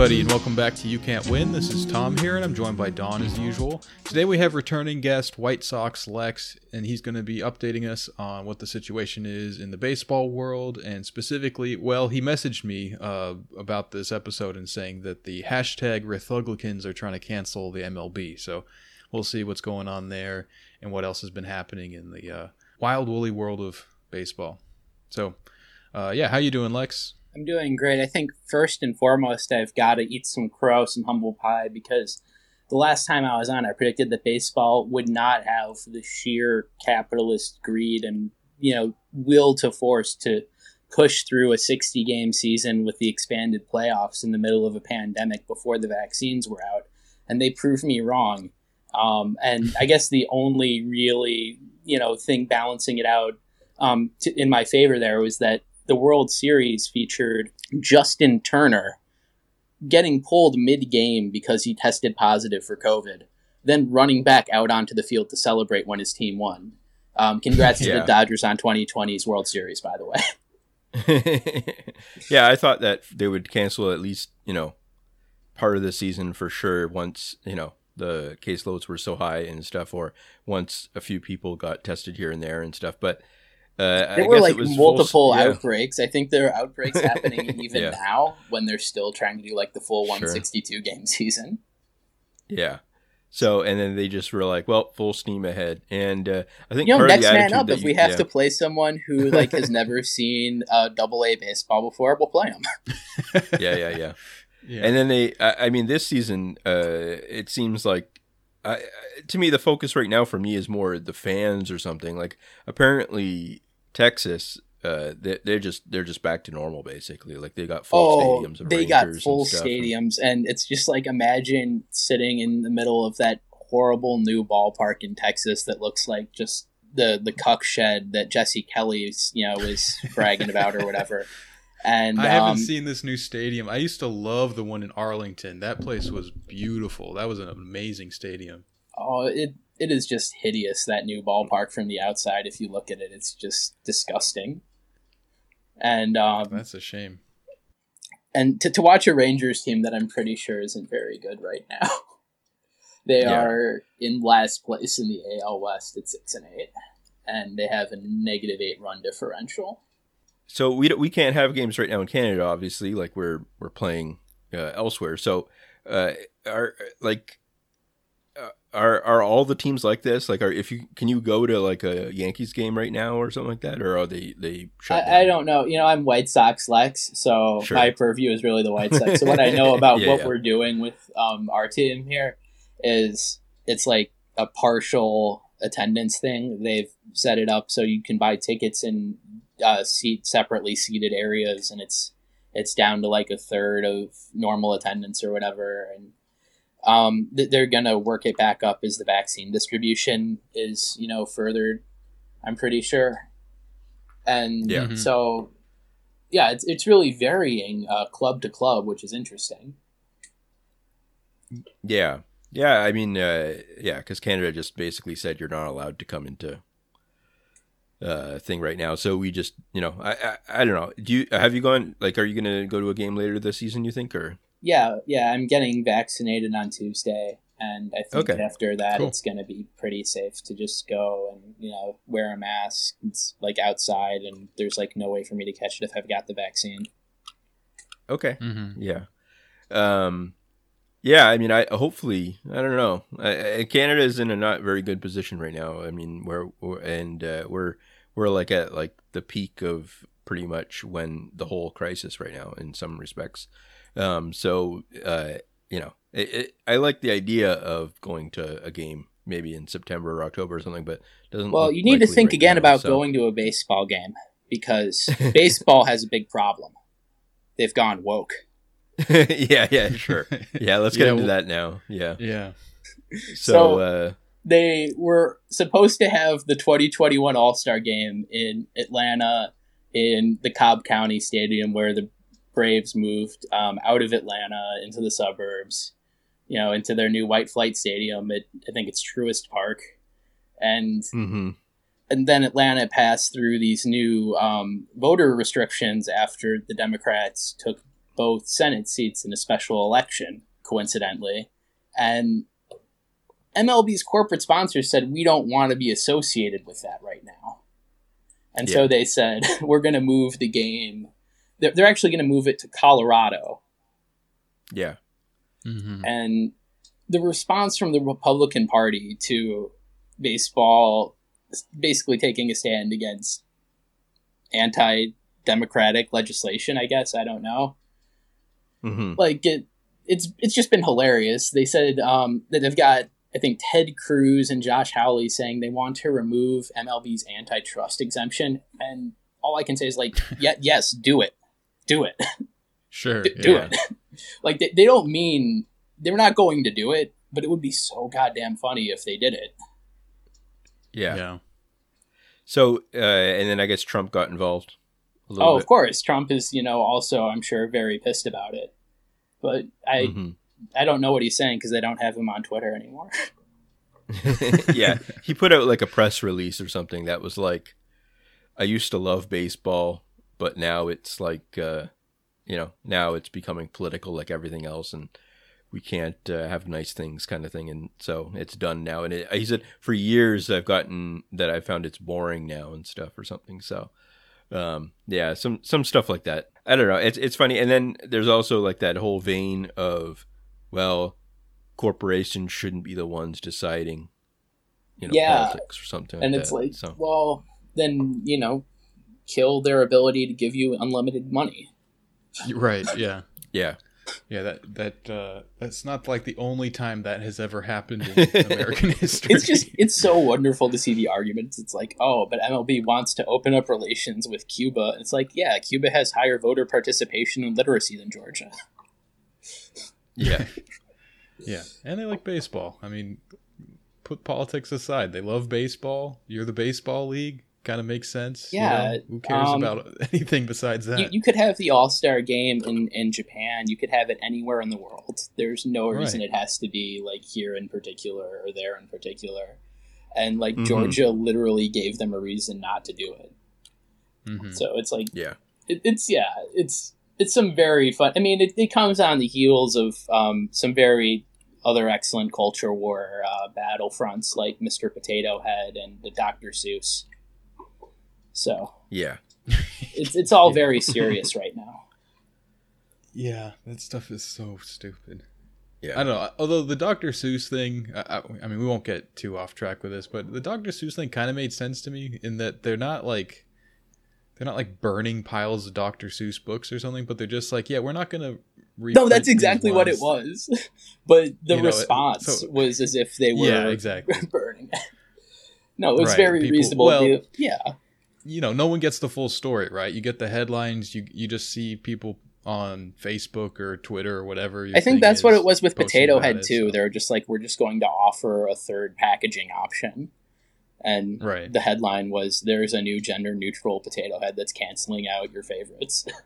everybody, and welcome back to You Can't Win. This is Tom here, and I'm joined by Don as usual. Today we have returning guest White Sox Lex, and he's going to be updating us on what the situation is in the baseball world, and specifically, well, he messaged me uh, about this episode and saying that the hashtag Rithuglicans are trying to cancel the MLB. So we'll see what's going on there and what else has been happening in the uh, wild woolly world of baseball. So, uh, yeah, how you doing, Lex? I'm doing great. I think first and foremost, I've got to eat some crow, some humble pie, because the last time I was on, I predicted that baseball would not have the sheer capitalist greed and you know will to force to push through a 60 game season with the expanded playoffs in the middle of a pandemic before the vaccines were out, and they proved me wrong. Um, and I guess the only really you know thing balancing it out um, to, in my favor there was that the World Series featured Justin Turner getting pulled mid game because he tested positive for COVID, then running back out onto the field to celebrate when his team won. Um, congrats yeah. to the Dodgers on 2020's World Series, by the way. yeah, I thought that they would cancel at least, you know, part of the season for sure once, you know, the caseloads were so high and stuff, or once a few people got tested here and there and stuff. But uh, there I were like multiple full, yeah. outbreaks. I think there are outbreaks happening even yeah. now when they're still trying to do like the full 162 sure. game season. Yeah. So and then they just were like, well, full steam ahead. And uh, I think you know, next man up. If we have yeah. to play someone who like has never seen uh, double A baseball before, we'll play them. yeah, yeah, yeah, yeah. And then they, I, I mean, this season, uh, it seems like to me, the focus right now for me is more the fans or something. Like apparently, Texas, uh, they, they're just they're just back to normal basically. Like they got full oh, stadiums. they got full and stadiums, and it's just like imagine sitting in the middle of that horrible new ballpark in Texas that looks like just the the cuck shed that Jesse Kelly, you know, was bragging about or whatever. And I haven't um, seen this new stadium. I used to love the one in Arlington. That place was beautiful. That was an amazing stadium. Oh, it it is just hideous that new ballpark from the outside. If you look at it, it's just disgusting. And um, that's a shame. And to, to watch a Rangers team that I'm pretty sure isn't very good right now. they yeah. are in last place in the AL West at six and eight, and they have a negative eight run differential. So we we can't have games right now in Canada, obviously. Like we're we're playing uh, elsewhere. So uh, are like are are all the teams like this? Like, are if you can you go to like a Yankees game right now or something like that, or are they they? I, I, don't know. You know, I'm White Sox Lex, so sure. my purview is really the White Sox. so what I know about yeah, what yeah. we're doing with um, our team here is it's like a partial attendance thing. They've set it up so you can buy tickets in uh, seat separately seated areas, and it's it's down to like a third of normal attendance or whatever, and um, they're gonna work it back up as the vaccine distribution is you know furthered. I'm pretty sure, and yeah. Mm-hmm. so yeah, it's it's really varying uh, club to club, which is interesting. Yeah, yeah. I mean, uh, yeah, because Canada just basically said you're not allowed to come into uh, thing right now. So we just, you know, I, I, I don't know. Do you have you gone? Like, are you going to go to a game later this season? You think, or yeah, yeah, I'm getting vaccinated on Tuesday, and I think okay. after that cool. it's going to be pretty safe to just go and you know wear a mask. It's like outside, and there's like no way for me to catch it if I've got the vaccine. Okay. Mm-hmm. Yeah. Um. Yeah, I mean, I hopefully I don't know. I, Canada is in a not very good position right now. I mean, we're, we're and uh, we're we're like at like the peak of pretty much when the whole crisis right now in some respects. Um, so uh, you know, it, it, I like the idea of going to a game maybe in September or October or something, but doesn't. Well, you need to think right again now, about so. going to a baseball game because baseball has a big problem. They've gone woke. yeah, yeah, sure. Yeah, let's get yeah, into that now. Yeah, yeah. So, so uh, they were supposed to have the 2021 All Star Game in Atlanta in the Cobb County Stadium, where the Braves moved um, out of Atlanta into the suburbs, you know, into their new White Flight Stadium at I think it's Truist Park, and mm-hmm. and then Atlanta passed through these new um, voter restrictions after the Democrats took both Senate seats in a special election, coincidentally. And MLB's corporate sponsors said, we don't want to be associated with that right now. And yeah. so they said, we're going to move the game. They're, they're actually going to move it to Colorado. Yeah. Mm-hmm. And the response from the Republican Party to baseball basically taking a stand against anti democratic legislation, I guess. I don't know. Mm-hmm. Like it, it's it's just been hilarious. They said um, that they've got I think Ted Cruz and Josh Hawley saying they want to remove MLB's antitrust exemption, and all I can say is like, yeah, yes, do it, do it, sure, do, do it. like they, they don't mean they're not going to do it, but it would be so goddamn funny if they did it. Yeah. Yeah. So, uh, and then I guess Trump got involved. oh, bit. of course, Trump is you know also I'm sure very pissed about it, but I mm-hmm. I don't know what he's saying because I don't have him on Twitter anymore. yeah, he put out like a press release or something that was like, "I used to love baseball, but now it's like, uh, you know, now it's becoming political like everything else, and we can't uh, have nice things kind of thing and so it's done now and it, he said for years i've gotten that i found it's boring now and stuff or something so um, yeah some some stuff like that i don't know it's it's funny and then there's also like that whole vein of well corporations shouldn't be the ones deciding you know yeah. politics or something and like it's that, like so. well then you know kill their ability to give you unlimited money right yeah yeah yeah, that that uh, that's not like the only time that has ever happened in American history. It's just it's so wonderful to see the arguments. It's like, oh, but MLB wants to open up relations with Cuba. It's like, yeah, Cuba has higher voter participation and literacy than Georgia. Yeah. yeah, and they like baseball. I mean, put politics aside, they love baseball. You're the baseball league kind of makes sense. Yeah. You know? Who cares um, about anything besides that? You, you, could have the All Star game in, in Japan. You could have it anywhere in the world. There's no reason right. it has to be like here in particular or there in particular. And like mm-hmm. Georgia literally gave them a reason not to do it. Mm-hmm. So it's like, yeah, it, it's, yeah, it's, it's some very fun. I mean, it, it comes on the heels of um, some very other excellent culture war uh, battlefronts like Mr. Potato Head and the Dr. Seuss. So yeah, it's it's all very serious right now. Yeah, that stuff is so stupid. Yeah, I don't know. Although the Dr. Seuss thing, I, I, mean, we won't get too off track with this, but the Dr. Seuss thing kind of made sense to me in that they're not like they're not like burning piles of Dr. Seuss books or something, but they're just like, yeah, we're not gonna. No, that's exactly what it was. but the you know, response so, was as if they were yeah, exactly. burning. no, it was right. very People, reasonable. Well, yeah you know, no one gets the full story, right? You get the headlines, you you just see people on Facebook or Twitter or whatever. I think that's what it was with Potato Head it, too. So. They're just like, we're just going to offer a third packaging option, and right. the headline was, "There's a new gender neutral Potato Head that's canceling out your favorites."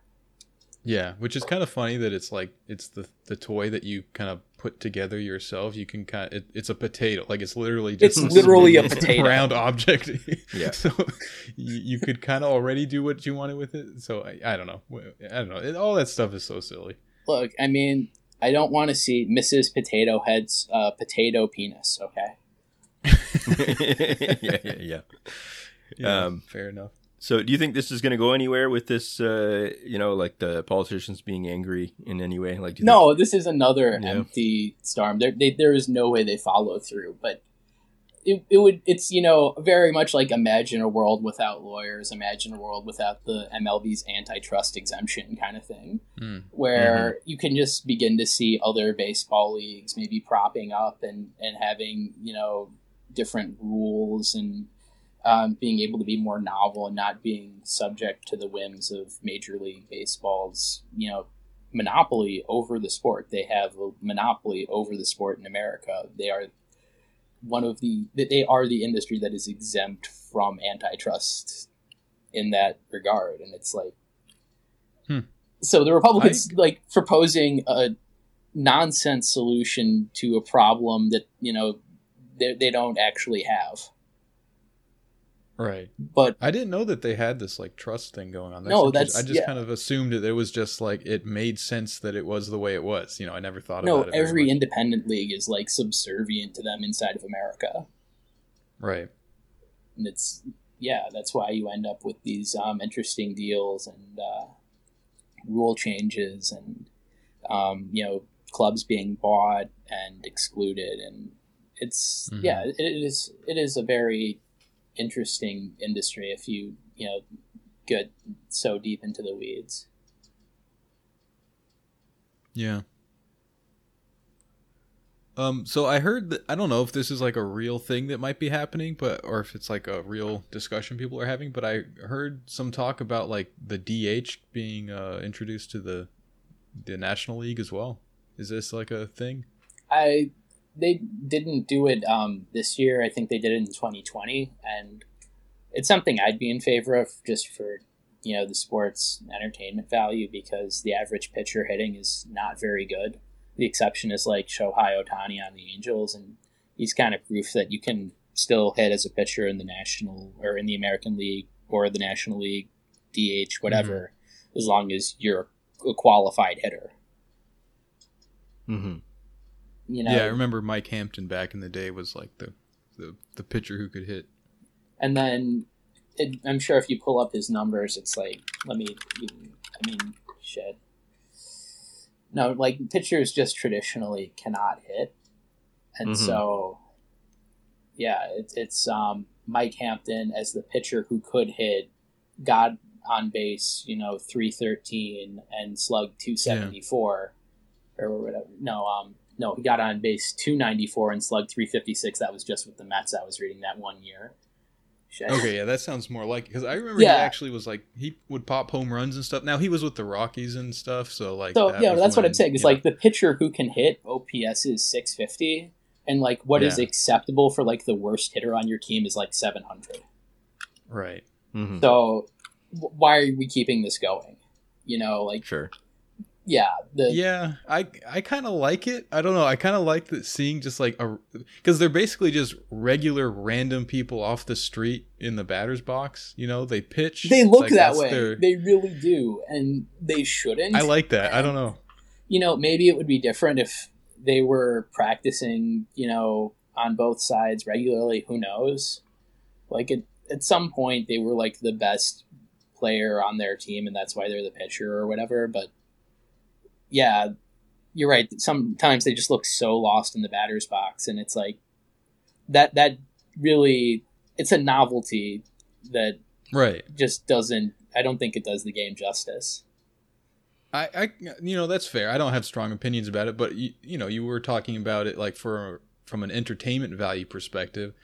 Yeah, which is kind of funny that it's like it's the the toy that you kind of put together yourself. You can kind of it, it's a potato, like it's literally just it's literally a potato round object. yeah, so you, you could kind of already do what you wanted with it. So I, I don't know, I don't know. It, all that stuff is so silly. Look, I mean, I don't want to see Mrs. Potato Head's uh, potato penis. Okay. yeah, yeah, yeah. yeah um, fair enough. So, do you think this is going to go anywhere with this? Uh, you know, like the politicians being angry in any way? Like, no, think... this is another yeah. empty storm. There, they, there is no way they follow through. But it, it would. It's you know very much like imagine a world without lawyers. Imagine a world without the MLB's antitrust exemption kind of thing, mm. where mm-hmm. you can just begin to see other baseball leagues maybe propping up and and having you know different rules and um, being able to be more novel and not being subject to the whims of Major League Baseball's, you know, monopoly over the sport. They have a monopoly over the sport in America. They are one of the they are the industry that is exempt from antitrust in that regard, and it's like. Hmm. So the Republicans I... like proposing a nonsense solution to a problem that you know they, they don't actually have. Right. But I didn't know that they had this like trust thing going on. That's no, that's I just yeah. kind of assumed that it was just like it made sense that it was the way it was. You know, I never thought no, about it. No, every independent league is like subservient to them inside of America. Right. And it's yeah, that's why you end up with these um, interesting deals and uh, rule changes and um, you know clubs being bought and excluded and it's mm-hmm. yeah it is it is a very interesting industry if you you know get so deep into the weeds. Yeah. Um, so I heard that I don't know if this is like a real thing that might be happening, but or if it's like a real discussion people are having. But I heard some talk about like the DH being uh, introduced to the the National League as well. Is this like a thing? I they didn't do it um, this year. I think they did it in 2020, and it's something I'd be in favor of just for you know the sports entertainment value because the average pitcher hitting is not very good. The exception is like Shohei Ohtani on the Angels, and he's kind of proof that you can still hit as a pitcher in the National or in the American League or the National League, DH, whatever, mm-hmm. as long as you're a qualified hitter. Mm-hmm. You know, yeah, I remember Mike Hampton back in the day was like the the, the pitcher who could hit. And then it, I'm sure if you pull up his numbers, it's like let me. I mean, shit. No, like pitchers just traditionally cannot hit, and mm-hmm. so yeah, it's it's um, Mike Hampton as the pitcher who could hit, got on base, you know, three thirteen and slugged two seventy four, yeah. or whatever. No, um, no, he got on base 294 and slugged 356. That was just with the Mets. I was reading that one year. Shit. Okay, yeah, that sounds more like because I remember yeah. he actually was like he would pop home runs and stuff. Now he was with the Rockies and stuff, so like so that yeah, that's when, what I'm saying. It's like the pitcher who can hit OPS is 650, and like what yeah. is acceptable for like the worst hitter on your team is like 700. Right. Mm-hmm. So why are we keeping this going? You know, like sure yeah the... yeah i i kind of like it. I don't know i kind of like that seeing just like a because they're basically just regular random people off the street in the batter's box you know they pitch they look like that way. their... they really do and they shouldn't. I like that and, i don't know. you know maybe it would be different if they were practicing you know on both sides regularly who knows? Like at, at some point they were like the best player on their team and that's why they're the pitcher or whatever but yeah, you're right. Sometimes they just look so lost in the batter's box, and it's like that. That really, it's a novelty that right just doesn't. I don't think it does the game justice. I, I, you know, that's fair. I don't have strong opinions about it, but you, you know, you were talking about it like for from an entertainment value perspective.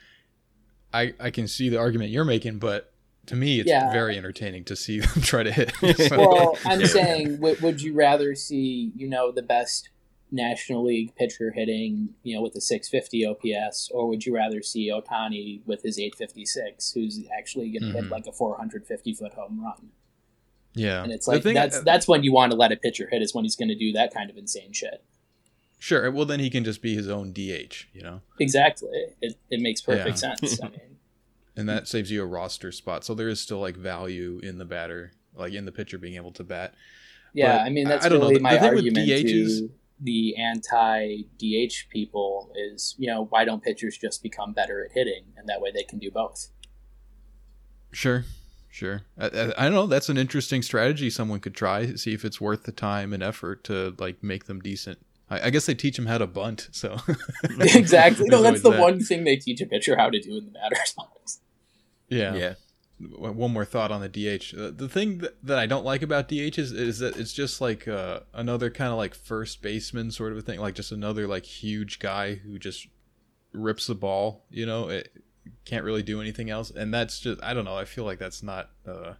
I, I can see the argument you're making, but to me, it's yeah. very entertaining to see them try to hit. so. Well, I'm saying, w- would you rather see, you know, the best National League pitcher hitting, you know, with a 650 OPS, or would you rather see Ohtani with his 856, who's actually going to mm-hmm. hit like a 450 foot home run? Yeah, and it's like that's I, that's when you want to let a pitcher hit is when he's going to do that kind of insane shit. Sure. Well, then he can just be his own DH. You know. Exactly. It it makes perfect yeah. sense. I mean and hmm. that saves you a roster spot. So there is still like value in the batter, like in the pitcher being able to bat. Yeah, but I mean that's I, really the, my the argument to the anti DH people is you know why don't pitchers just become better at hitting and that way they can do both. Sure, sure. I, I, I don't know. That's an interesting strategy someone could try. To see if it's worth the time and effort to like make them decent I, guess they teach them how to bunt. So exactly, no, that's the that. one thing they teach a pitcher how to do in the batter's box. Yeah, yeah. One more thought on the DH. Uh, the thing that, that I don't like about DH is, is that it's just like uh, another kind of like first baseman sort of a thing, like just another like huge guy who just rips the ball. You know, it can't really do anything else, and that's just I don't know. I feel like that's not. Uh,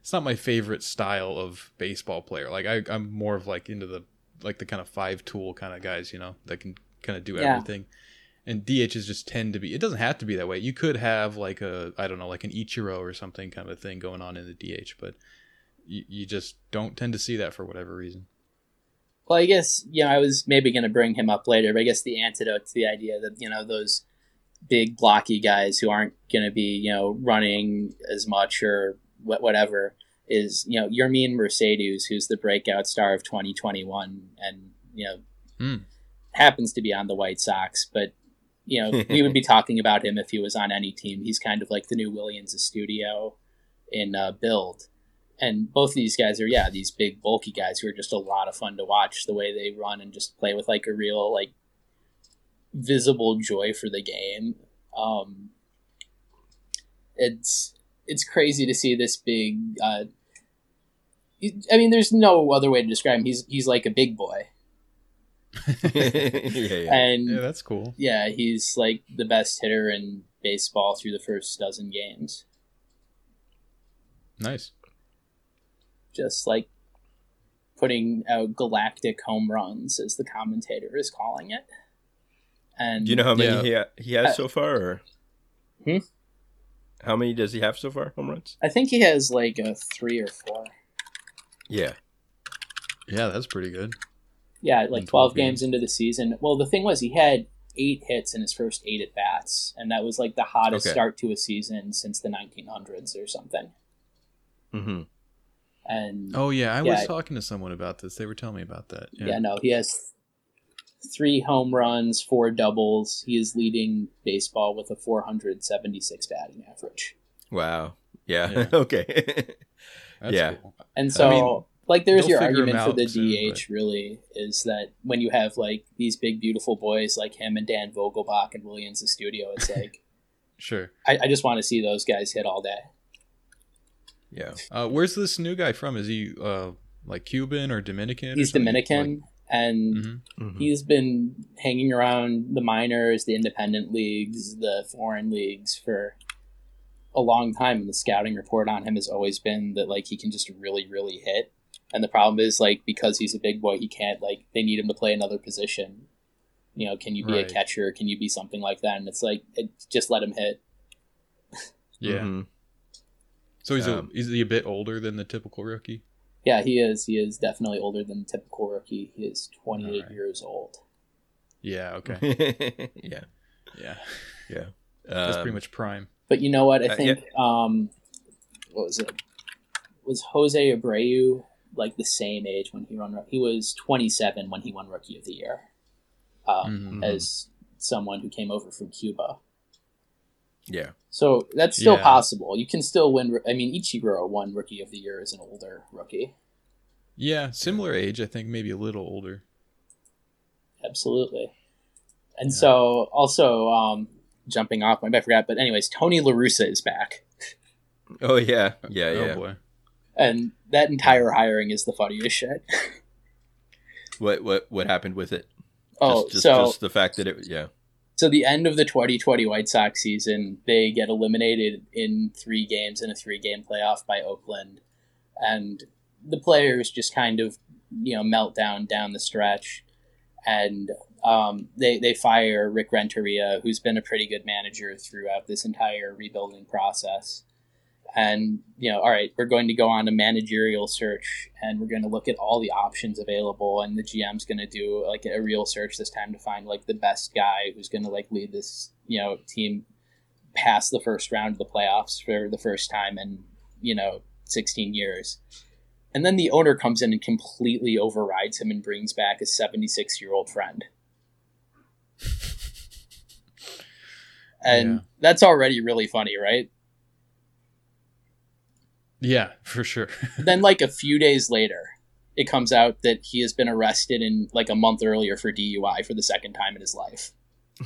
it's not my favorite style of baseball player. Like I, I'm more of like into the like the kind of five tool kind of guys, you know, that can kind of do yeah. everything. And DHs just tend to be. It doesn't have to be that way. You could have like a I don't know, like an Ichiro or something kind of thing going on in the DH, but you, you just don't tend to see that for whatever reason. Well, I guess you know I was maybe going to bring him up later, but I guess the antidote to the idea that you know those big blocky guys who aren't going to be you know running as much or whatever is you know Yermín Mercedes, who's the breakout star of 2021, and you know mm. happens to be on the White Sox, but you know we would be talking about him if he was on any team. He's kind of like the new Willians Astudillo in uh, build. And both of these guys are, yeah, these big, bulky guys who are just a lot of fun to watch the way they run and just play with like a real, like, visible joy for the game. Um, it's it's crazy to see this big. Uh, I mean, there's no other way to describe him. He's he's like a big boy. yeah, yeah. And yeah, that's cool. Yeah, he's like the best hitter in baseball through the first dozen games. Nice. Just like putting out galactic home runs, as the commentator is calling it. And do you know how many yeah. he, ha- he has uh, so far? Or? Hmm? How many does he have so far? Home runs? I think he has like a three or four. Yeah. Yeah, that's pretty good. Yeah, like 12, 12 games. games into the season. Well, the thing was, he had eight hits in his first eight at bats, and that was like the hottest okay. start to a season since the 1900s or something. Mm-hmm. And oh yeah, I yeah, was talking to someone about this. They were telling me about that. Yeah, yeah no, he has three home runs, four doubles. He is leading baseball with a 476 batting average. Wow. Yeah. yeah. okay. yeah. Cool. And so, I mean, like, there's your argument for the soon, DH. But... Really, is that when you have like these big, beautiful boys like him and Dan Vogelbach and Willians Astudillo, it's like, sure. I, I just want to see those guys hit all day. Yeah. Uh, where's this new guy from? Is he uh, like Cuban or Dominican? He's or Dominican. Like... And mm-hmm. Mm-hmm. he's been hanging around the minors, the independent leagues, the foreign leagues for a long time. And the scouting report on him has always been that like he can just really, really hit. And the problem is like because he's a big boy, he can't like they need him to play another position. You know, can you be right. a catcher? Can you be something like that? And it's like it, just let him hit. Yeah. Mm-hmm. So he's um, a, is he a bit older than the typical rookie? Yeah, he is. He is definitely older than the typical rookie. He is 28 right. years old. Yeah. Okay. yeah. Yeah. Yeah. That's pretty um, much prime. But you know what? I think uh, yeah. um, what was it? Was Jose Abreu like the same age when he won? He was 27 when he won Rookie of the Year, um, mm-hmm. as someone who came over from Cuba. Yeah. So that's still yeah. possible. You can still win. I mean, Ichiro won Rookie of the Year as an older rookie. Yeah, similar age. I think maybe a little older. Absolutely. And yeah. so, also um, jumping off, I forgot. But anyways, Tony La Russa is back. Oh yeah, yeah, oh, yeah. boy. And that entire hiring is the funniest shit. what what what happened with it? Oh, just, just, so just the fact that it yeah so the end of the 2020 White Sox season, they get eliminated in three games in a three-game playoff by Oakland, and the players just kind of you know melt down down the stretch, and um, they they fire Rick Renteria, who's been a pretty good manager throughout this entire rebuilding process and you know all right we're going to go on a managerial search and we're going to look at all the options available and the gm's going to do like a real search this time to find like the best guy who's going to like lead this you know team past the first round of the playoffs for the first time in you know 16 years. And then the owner comes in and completely overrides him and brings back a 76 year old friend. And yeah. that's already really funny right yeah, for sure. then, like a few days later, it comes out that he has been arrested in like a month earlier for DUI for the second time in his life.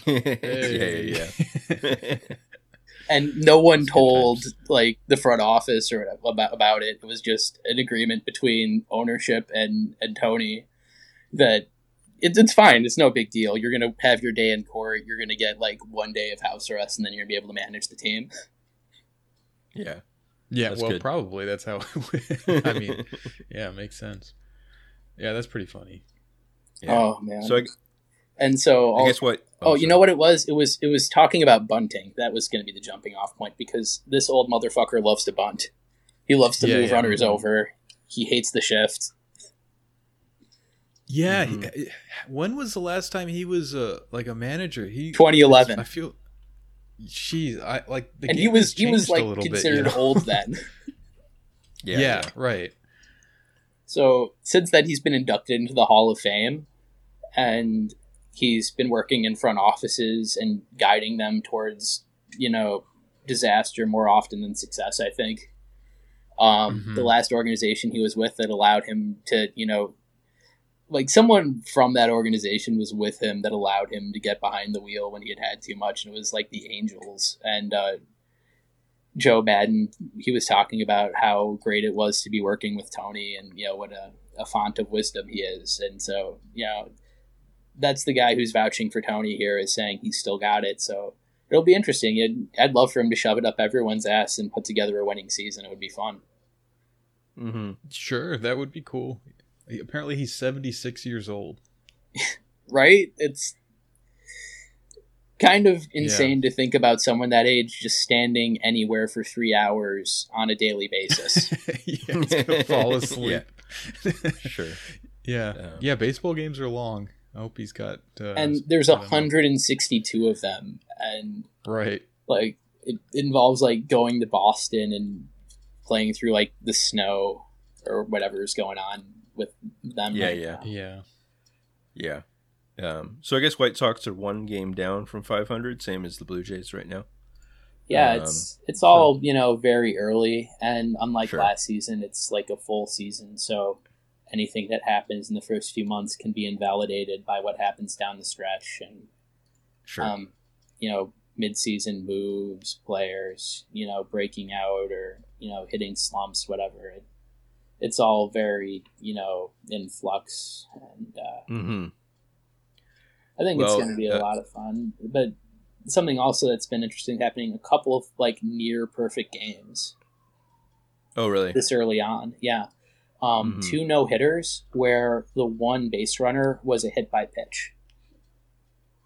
Yeah, yeah, yeah. and no one told like the front office or about about it. It was just an agreement between ownership and and Tony that it, it's fine. It's no big deal. You're gonna have your day in court. You're gonna get like one day of house arrest, and then you're gonna be able to manage the team. Yeah. Yeah, that's well, good. probably that's how. I mean, yeah, makes sense. Yeah, that's pretty funny. Yeah. Oh man. So, I, and so I guess what? Oh, oh you know what it was? It was it was talking about bunting. That was going to be the jumping off point because this old motherfucker loves to bunt. He loves to yeah, move yeah. runners over. He hates the shift. Yeah. Mm-hmm. He, when was the last time he was uh, like a manager? He 2011. I feel Jeez, I like and he was he was like considered bit, you know? old then. yeah, yeah, yeah, right. So since then, he's been inducted into the Hall of Fame, and he's been working in front offices and guiding them towards you know disaster more often than success. I think. Um, mm-hmm. The last organization he was with that allowed him to, you know, like someone from that organization was with him that allowed him to get behind the wheel when he had had too much, and it was like the Angels and uh, Joe Maddon. He was talking about how great it was to be working with Tony, and you know what a, a font of wisdom he is, and so you know that's the guy who's vouching for Tony here is saying he's still got it. So it'll be interesting. I'd, I'd love for him to shove it up everyone's ass and put together a winning season. It would be fun. Mm-hmm. Sure, that would be cool. Apparently, he's seventy six years old. right? It's kind of insane yeah. to think about someone that age just standing anywhere for three hours on a daily basis. yeah, he's gonna fall asleep. yeah. sure. Yeah. Um, yeah. Baseball games are long. I hope he's got. Uh, and there's 162 of them, and right, like it involves like going to Boston and playing through like the snow or whatever is going on with them. Yeah, right yeah, now. yeah, yeah. Um, so I guess White Sox are one game down from 500, same as the Blue Jays right now. Yeah, um, it's it's all so, you know very early, and unlike sure. last season, it's like a full season. So anything that happens in the first few months can be invalidated by what happens down the stretch and sure. um, you know mid-season moves players you know breaking out or you know hitting slumps whatever it, it's all very you know in flux and uh, mm-hmm. i think well, it's going to be a uh, lot of fun but something also that's been interesting happening a couple of like near perfect games oh really this early on yeah um, mm-hmm. two no hitters where the one base runner was a hit by pitch.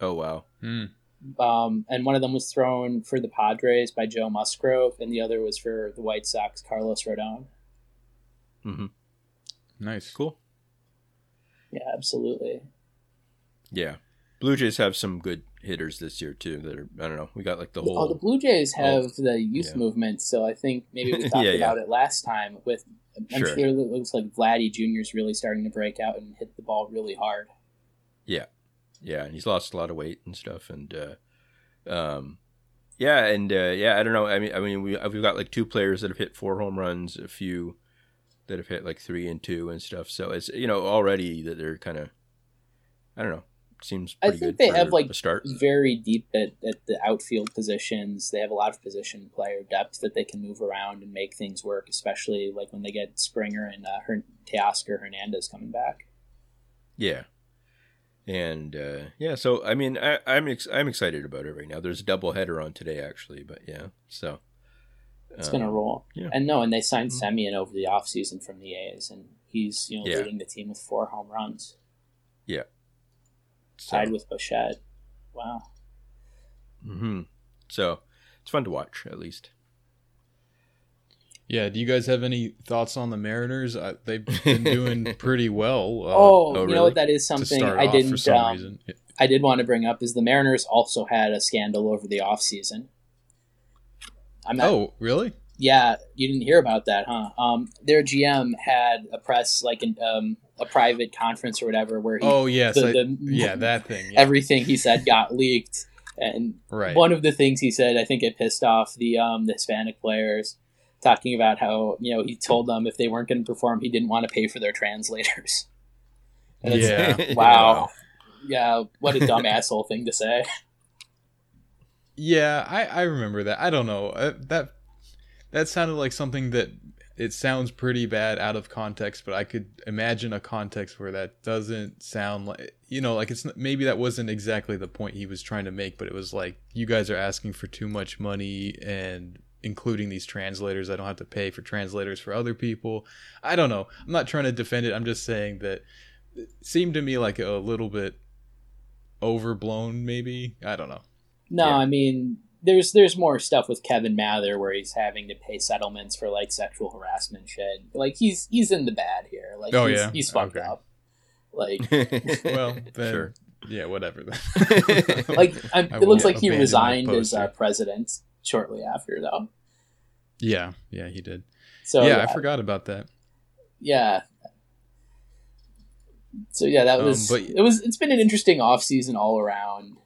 Oh wow! Mm. Um, and one of them was thrown for the Padres by Joe Musgrove, and the other was for the White Sox, Carlos Rodon. Mm-hmm. Nice, cool. Yeah, absolutely. Yeah, Blue Jays have some good hitters this year too. That are I don't know. We got like the whole. Oh, the Blue Jays have oh, the youth yeah. movement, so I think maybe we talked yeah, about yeah. it last time with I'm sure. sure it looks like Vladdy Jr. is really starting to break out and hit the ball really hard. Yeah, yeah, and he's lost a lot of weight and stuff, and uh, um, yeah, and uh, yeah, I don't know. I mean, I mean, we we've got like two players that have hit four home runs, a few that have hit like three and two and stuff. So it's you know already that they're kind of, I don't know, seems I think they have like start. very deep at, at the outfield positions. They have a lot of position player depth that they can move around and make things work, especially like when they get Springer and uh, Her- Teoscar Hernandez coming back. Yeah, and uh, yeah, so I mean, I, I'm ex- I'm excited about it right now. There's a double header on today actually, but yeah, so it's um, gonna roll. Yeah. And no, and they signed mm-hmm. Semien over the offseason from the A's, and he's you know yeah. leading the team with four home runs. Yeah, so. tied with Bichette. Wow. Hmm. So it's fun to watch, at least. Yeah. Do you guys have any thoughts on the Mariners? Uh, they've been doing pretty well. Uh, oh, oh, you really? know what? That is something I didn't. Some Um, I did want to bring up is the Mariners also had a scandal over the off season. I'm not, oh, really? Yeah, you didn't hear about that, huh? Um, their GM had a press like um, a private conference or whatever where he, oh yes the, the, yeah that thing yeah. everything he said got leaked and right. one of the things he said I think it pissed off the um, the Hispanic players talking about how you know he told them if they weren't going to perform he didn't want to pay for their translators. yeah. wow. yeah, what a dumb asshole thing to say. Yeah, I I remember that. I don't know. Uh, that that sounded like something that it sounds pretty bad out of context, but I could imagine a context where that doesn't sound like you know, like it's maybe that wasn't exactly the point he was trying to make, but it was like you guys are asking for too much money and including these translators. I don't have to pay for translators for other people. I don't know. I'm not trying to defend it. I'm just saying that it seemed to me like a little bit overblown maybe. I don't know. No, yeah. I mean there's there's more stuff with Kevin Mather where he's having to pay settlements for like sexual harassment shit. Like he's he's in the bad here. Like oh he's, yeah, he's fucked okay. up. Like well, then, sure. yeah, whatever. like I'm, it looks like he resigned as uh, president shortly after, though. Yeah, yeah, he did. So yeah, yeah, I forgot about that. Yeah. So yeah, that um, was um, but, it. Was it's been an interesting off season all around.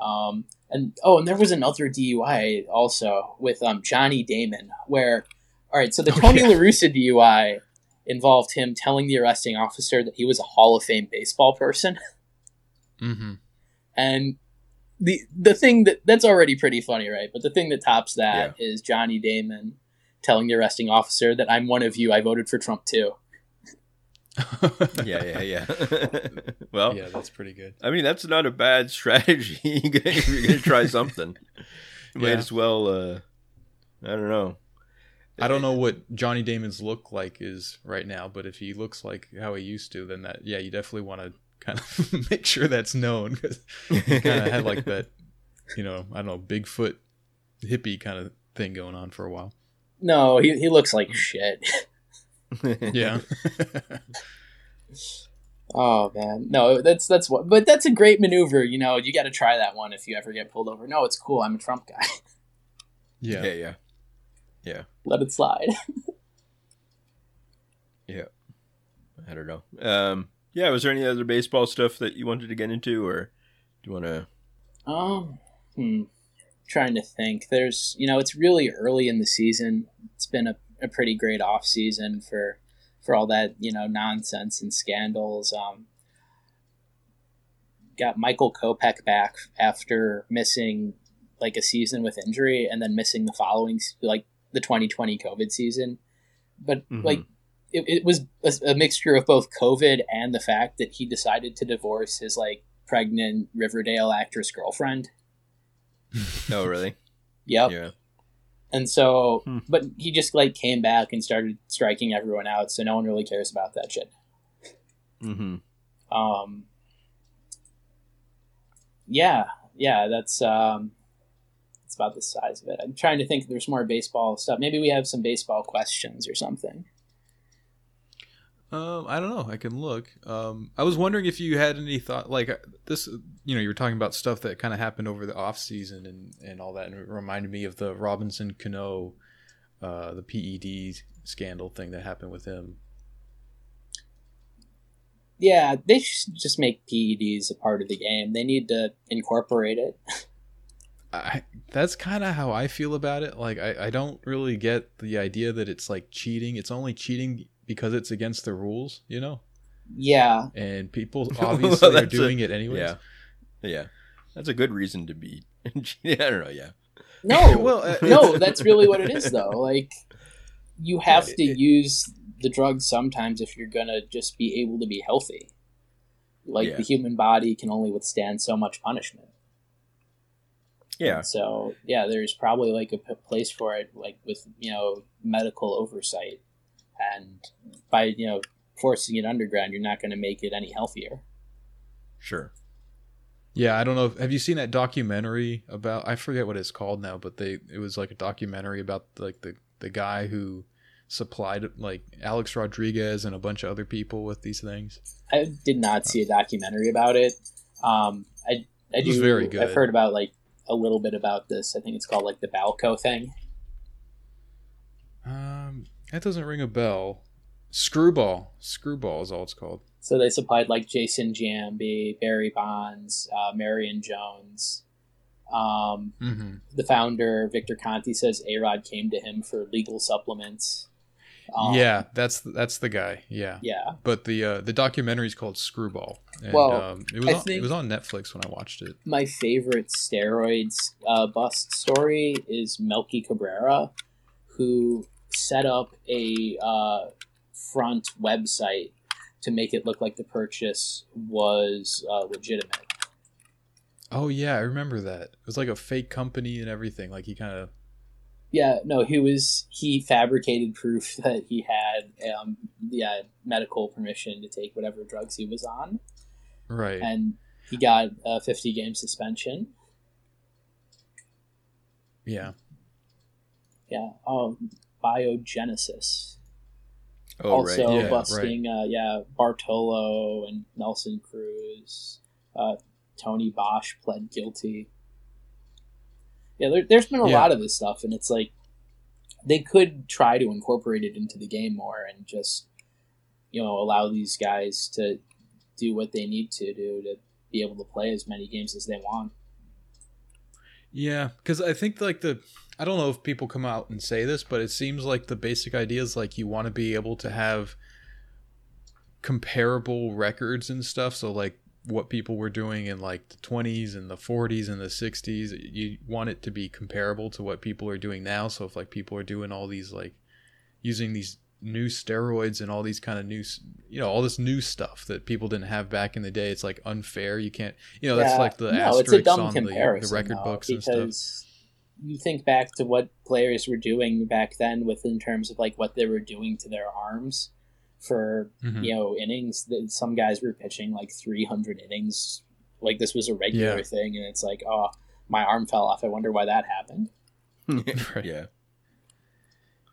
Um, and oh, and there was another DUI also with um, Johnny Damon, where all right, so the Tony oh, yeah. La Russa DUI involved him telling the arresting officer that he was a Hall of Fame baseball person. Mm-hmm. And the the thing that that's already pretty funny, right? But the thing that tops that yeah. is Johnny Damon telling the arresting officer that I'm one of you. I voted for Trump too. yeah, yeah, yeah. well, yeah, that's pretty good. I mean, that's not a bad strategy. if you're gonna try something, you yeah. might as well. Uh, I don't know. I don't know what Johnny Damon's look like is right now, but if he looks like how he used to, then that yeah, you definitely want to kind of make sure that's known because he kind of had like that, you know, I don't know, Bigfoot hippie kind of thing going on for a while. No, he he looks like shit. Yeah. oh man, no, that's that's what. But that's a great maneuver. You know, you got to try that one if you ever get pulled over. No, it's cool. I'm a Trump guy. Yeah, yeah, yeah, yeah. Let it slide. yeah, I don't know. Um, yeah, was there any other baseball stuff that you wanted to get into, or do you want to? Um, hmm trying to think. There's, you know, it's really early in the season. It's been a, a pretty great off season for for all that you know nonsense and scandals. Um, got Michael Kopech back after missing like a season with injury and then missing the following like the 2020 COVID season. But mm-hmm. like it, it was a, a mixture of both COVID and the fact that he decided to divorce his like pregnant Riverdale actress girlfriend oh, really? yep. Yeah. And so, hmm. but he just like came back and started striking everyone out, so no one really cares about that shit. Mm-hmm. Um. Yeah, yeah, that's um, it's about the size of it. I'm trying to think if there's more baseball stuff. Maybe we have some baseball questions or something. Um, I don't know. I can look. Um, I was wondering if you had any thought, like uh, this. You know, you were talking about stuff that kind of happened over the off season and and all that, and it reminded me of the Robinson Cano, uh, the PED scandal thing that happened with him. Yeah, they should just make PEDs a part of the game. They need to incorporate it. I, that's kind of how I feel about it. Like, I, I don't really get the idea that it's like cheating. It's only cheating because it's against the rules, you know? Yeah. And people obviously well, are doing a, it anyways. Yeah. Yeah. That's a good reason to be. I don't know. Yeah. No, well, uh, no, that's really what it is, though. Like, you have yeah, to it, use the drugs sometimes if you're gonna just be able to be healthy. Like yeah. the human body can only withstand so much punishment. Yeah. And so yeah, there's probably like a place for it, like with you know medical oversight and by you know forcing it underground, you're not going to make it any healthier. Sure. Yeah, I don't know. If, have you seen that documentary about? I forget what it's called now, but they it was like a documentary about like the the guy who supplied like Alex Rodriguez and a bunch of other people with these things. I did not see a documentary about it. Um, I I do. very good. I've heard about like a little bit about this. I think it's called like the Balco thing. Um, that doesn't ring a bell. Screwball. Screwball is all it's called. So they supplied like Jason Giambi, Barry Bonds, uh, Marion Jones. Um, mm-hmm. The founder, Victor Conte, says A Rod came to him for legal supplements. Um, yeah, that's that's the guy. Yeah, yeah. But the uh, the documentary is called Screwball. And, well, um, it was on, it was on Netflix when I watched it. My favorite steroids uh, bust story is Melky Cabrera, who set up a uh, front website to make it look like the purchase was uh, legitimate. Oh yeah, I remember that. It was like a fake company and everything. Like he kind of. Yeah, no, he was he fabricated proof that he had um, yeah medical permission to take whatever drugs he was on. Right. And he got a 50 game suspension. Yeah. Yeah. Oh, Biogenesis. Oh, also right. yeah, busting, right. Uh, yeah, Bartolo and Nelson Cruz. Uh, Tony Bosch pled guilty. Yeah, there, has been a yeah. lot of this stuff, and it's like they could try to incorporate it into the game more and just you know allow these guys to do what they need to do to be able to play as many games as they want. Yeah, because I think like the I don't know if people come out and say this, but it seems like the basic idea is like you want to be able to have comparable records and stuff. So like what people were doing in like the 20s and the 40s and the 60s, you want it to be comparable to what people are doing now. So if like people are doing all these like using these new steroids and all these kind of new you know all this new stuff that people didn't have back in the day it's like unfair you can't you know yeah, that's like the no, asterisks on the, the, record though, books and stuff you think back to what players were doing back then with in terms of like what they were doing to their arms for mm-hmm. you know innings. That some guys were pitching like 300 innings. Like this was a regular yeah. thing and it's like oh my arm fell off. I wonder why that happened. Yeah.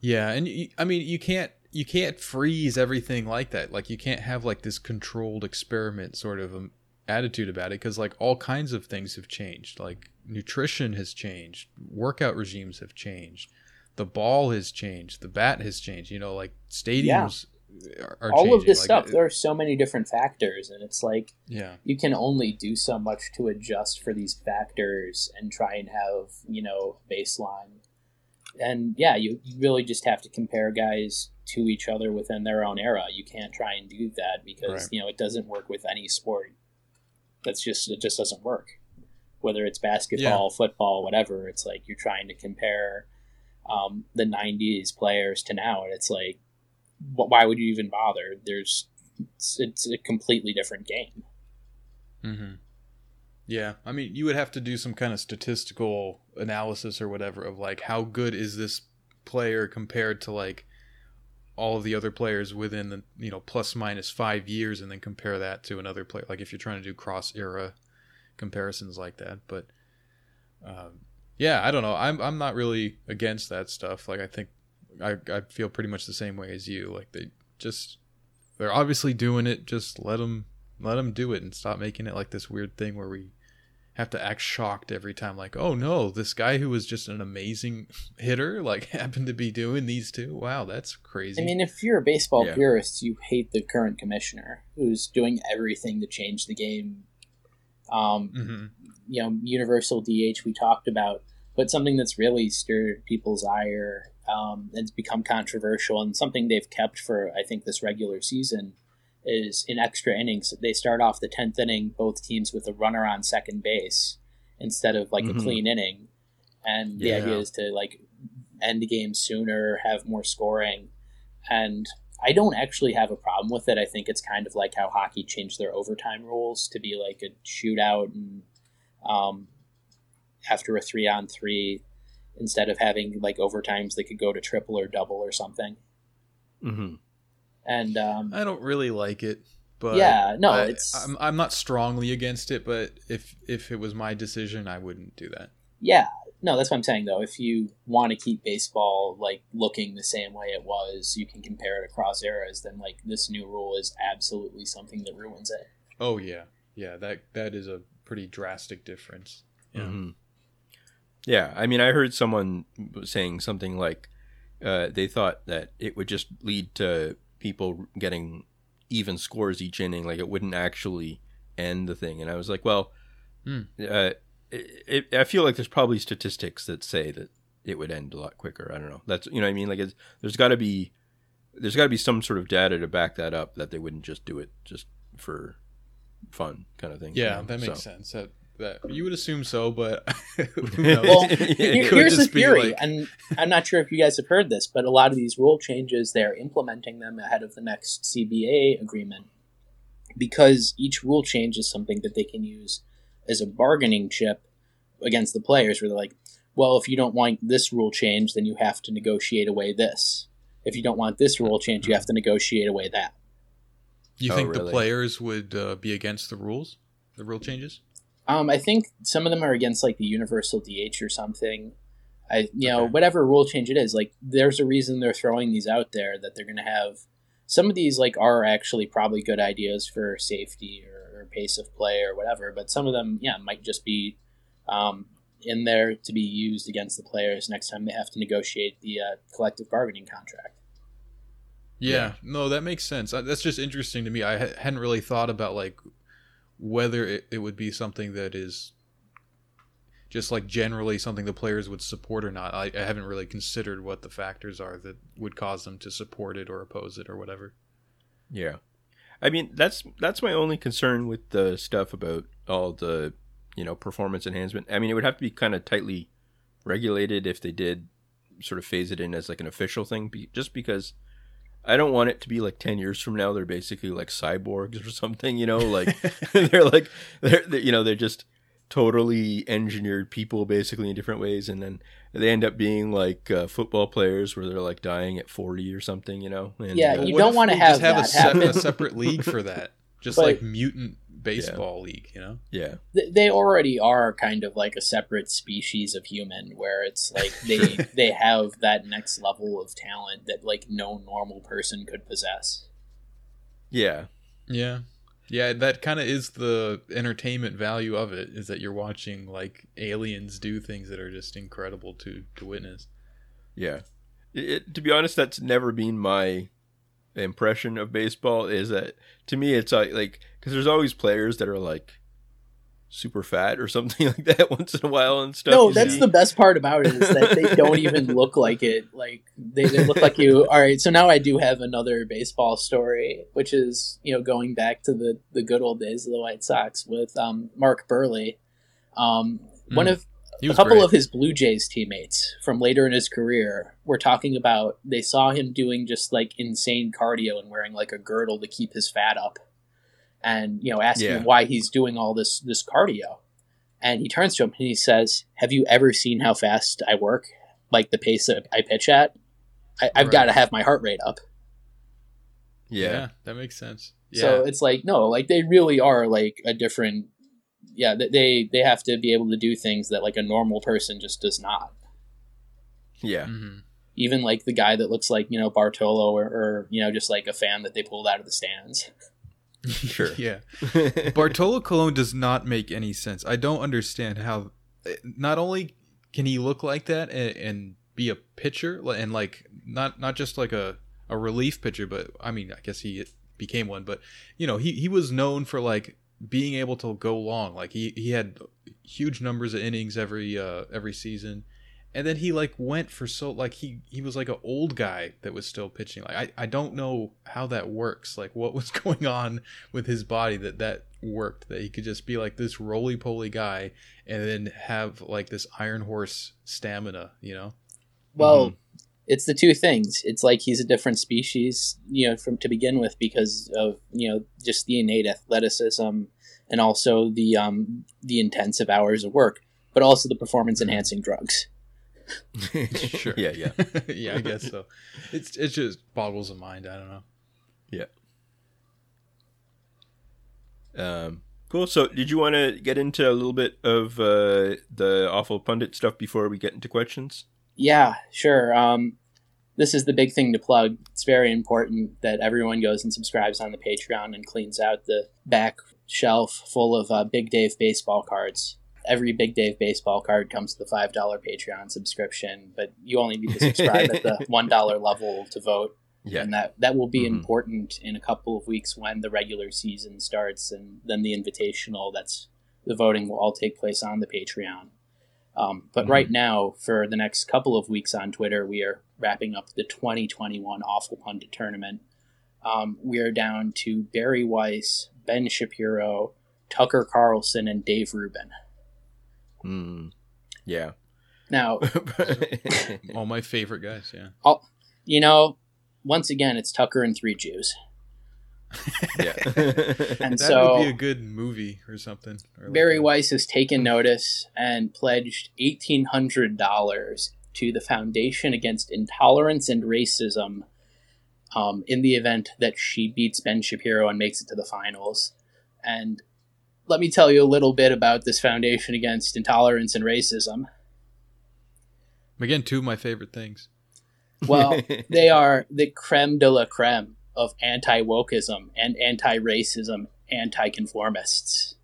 Yeah and you, i mean you can't you can't freeze everything like that. Like you can't have like this controlled experiment sort of um, attitude about it because like all kinds of things have changed. Like nutrition has changed. Workout regimes have changed. The ball has changed. The bat has changed. You know like stadiums yeah. are, are, all changing. of this like, stuff it, there are so many different factors and it's like yeah. you can only do so much to adjust for these factors and try and have you know baseline. And yeah you, you really just have to compare guys to each other within their own era. You can't try and do that because right. you know it doesn't work with any sport that's just it just doesn't work. Whether it's basketball, yeah. football, whatever, it's like you're trying to compare um, the '90s players to now, and it's like, why would you even bother? There's it's, it's a completely different game. Mm-hmm. Yeah, I mean, you would have to do some kind of statistical analysis or whatever of like how good is this player compared to like all of the other players within the you know plus minus five years, and then compare that to another player. Like if you're trying to do cross era comparisons like that, but um, yeah, I don't know. I'm I'm not really against that stuff. Like I think I I feel pretty much the same way as you. Like they just they're obviously doing it. Just let them let them do it and stop making it like this weird thing where we have to act shocked every time like oh no this guy who was just an amazing hitter like happened to be doing these two wow that's crazy i mean if you're a baseball yeah. purist you hate the current commissioner who's doing everything to change the game um, mm-hmm. you know universal dh we talked about but something that's really stirred people's ire um, and it's become controversial and something they've kept for i think this regular season is in extra innings. They start off the tenth inning, both teams with a runner on second base instead of like mm-hmm. a clean inning. And the yeah. idea is to like end the game sooner, have more scoring. And I don't actually have a problem with it. I think it's kind of like how hockey changed their overtime rules to be like a shootout and um, after a three on three, instead of having like overtimes, they could go to triple or double or something. Mm-hmm and um, I don't really like it. But yeah, no, I, it's I'm, I'm not strongly against it, but if if it was my decision, I wouldn't do that. Yeah, no, that's what I'm saying though. If you want to keep baseball like looking the same way it was, you can compare it across eras. Then like this new rule is absolutely something that ruins it. Oh yeah, yeah that that is a pretty drastic difference. Yeah. Mm-hmm. Yeah, I mean, I heard someone saying something like uh, they thought that it would just lead to people getting even scores each inning. Like it wouldn't actually end the thing. And I was like, well, mm. uh, it, it, I feel like there's probably statistics that say that it would end a lot quicker. I don't know. That's you know what I mean. Like there's got to be there's got to be some sort of data to back that up that they wouldn't just do it just for fun kind of thing. Yeah, you know? that makes so. sense. That that you would assume so, but well, here's the theory, like... and I'm not sure if you guys have heard this, but a lot of these rule changes they're implementing them ahead of the next CBA agreement because each rule change is something that they can use as a bargaining chip against the players, where they're like, "Well, if you don't want this rule change, then you have to negotiate away this. If you don't want this rule change, you have to negotiate away that." You oh, think really? the players would uh, be against the rules, the rule changes? Um, I think some of them are against like the universal DH or something. I you know whatever rule change it is, like there's a reason they're throwing these out there that they're going to have. Some of these like are actually probably good ideas for safety or, or pace of play or whatever. But some of them, yeah, might just be um, in there to be used against the players next time they have to negotiate the uh, collective bargaining contract. Yeah, yeah, no, that makes sense. Uh, that's just interesting to me. I hadn't really thought about like whether it, it would be something that is just like generally something the players would support or not. I, I haven't really considered what the factors are that would cause them to support it or oppose it or whatever. Yeah. I mean, that's that's my only concern with the stuff about all the, you know, performance enhancement. I mean, it would have to be kind of tightly regulated if they did sort of phase it in as like an official thing, just because I don't want it to be like 10 years from now they're basically like cyborgs or something, you know, like they're like they're, they're, you know, they're just totally engineered people basically in different ways. And then they end up being like uh, football players where they're like dying at 40 or something you know? And, yeah uh, you don't want to have, have a, se- a, separate league for that? Just but, like mutant baseball yeah. league you know yeah they already are kind of like a separate species of human where it's like they they have that next level of talent that like no normal person could possess yeah yeah yeah, that kind of is the entertainment value of it is that you're watching like aliens do things that are just incredible to to witness. Yeah. It, it, to be honest, that's never been my impression of baseball is that to me it's like like cuz there's always players that are like super fat or something like that once in a while and stuff. No, that's see. the best part about it is that they don't even look like it. Like they, they look like you. All right, so now I do have another baseball story, which is you know going back to the the good old days of the White Sox with um, Mark Buehrle. Um, mm. One of a couple great. of his Blue Jays teammates from later in his career were talking about they saw him doing just like insane cardio and wearing like a girdle to keep his fat up and you know asking yeah. him why he's doing all this this cardio and he turns to him and he says have you ever seen how fast i work like the pace that i pitch at I, have right. got to have my heart rate up yeah. yeah that makes sense yeah. so it's like no like they really are like a different yeah they they have to be able to do things that like a normal person just does not yeah mm-hmm. even like the guy that looks like you know bartolo or, or you know just like a fan that they pulled out of the stands Sure. yeah. Bartolo Colon does not make any sense. I don't understand how. Not only can he look like that and, and be a pitcher, and like not not just like a a relief pitcher, but I mean, I guess he became one. But you know, he he was known for like being able to go long. Like he he had huge numbers of innings every uh every season and then he like went for so like he he was like an old guy that was still pitching. Like i i don't know how that works like what was going on with his body that that worked that he could just be like this roly poly guy and then have like this iron horse stamina you know? Well mm-hmm. it's the two things. It's like he's a different species you know from to begin with because of you know just the innate athleticism and also the um the intensive hours of work but also the performance enhancing drugs sure. Yeah, yeah. yeah, I guess so. It's it just boggles the mind. I don't know. Yeah. Um, cool. So, did you want to get into a little bit of uh, the awful pundit stuff before we get into questions? Yeah, sure. Um, this is the big thing to plug. It's very important that everyone goes and subscribes on the Patreon and cleans out the back shelf full of uh, Big Dave baseball cards every Big Dave baseball card comes with a five dollar Patreon subscription, but you only need to subscribe at the one dollar level to vote. Yeah. And that that will be mm-hmm. important in a couple of weeks when the regular season starts, and then the invitational. That's the voting will all take place on the Patreon. Um, but mm-hmm. right now, for the next couple of weeks on Twitter, we are wrapping up the 2021 Awful Pundit Tournament. Um, we are down to Bari Weiss, Ben Shapiro, Tucker Carlson, and Dave Rubin. Mm, yeah. Now, all my favorite guys. Yeah. All, you know, once again, it's Tucker and three Jews. yeah. and that so, would be a good movie or something. Or Bari like Weiss has taken notice and pledged eighteen hundred dollars to the Foundation Against Intolerance and Racism um, in the event that she beats Ben Shapiro and makes it to the finals. And let me tell you a little bit about this Foundation Against Intolerance and Racism. Again, two of my favorite things. Well, they are the creme de la creme of anti wokeism and anti racism anti-conformists.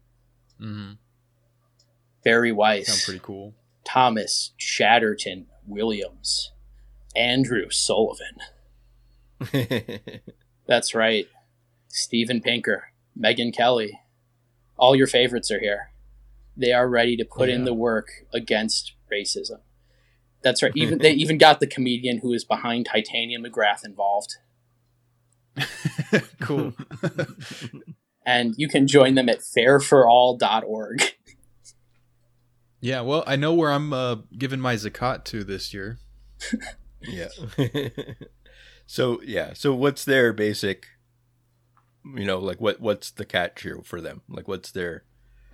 Mm-hmm. Bari Weiss. Sound pretty cool. Thomas Chatterton Williams. Andrew Sullivan. That's right. Steven Pinker. Megyn Kelly. All your favorites are here. They are ready to put yeah. in the work against racism. That's right. Even they even got the comedian who is behind Titanium McGrath involved. cool. and you can join them at fairforall.org. Yeah, well, I know where I'm uh, giving my zakat to this year. yeah. so yeah, so what's their basic? You know, like what what's the catch here for them? Like, what's their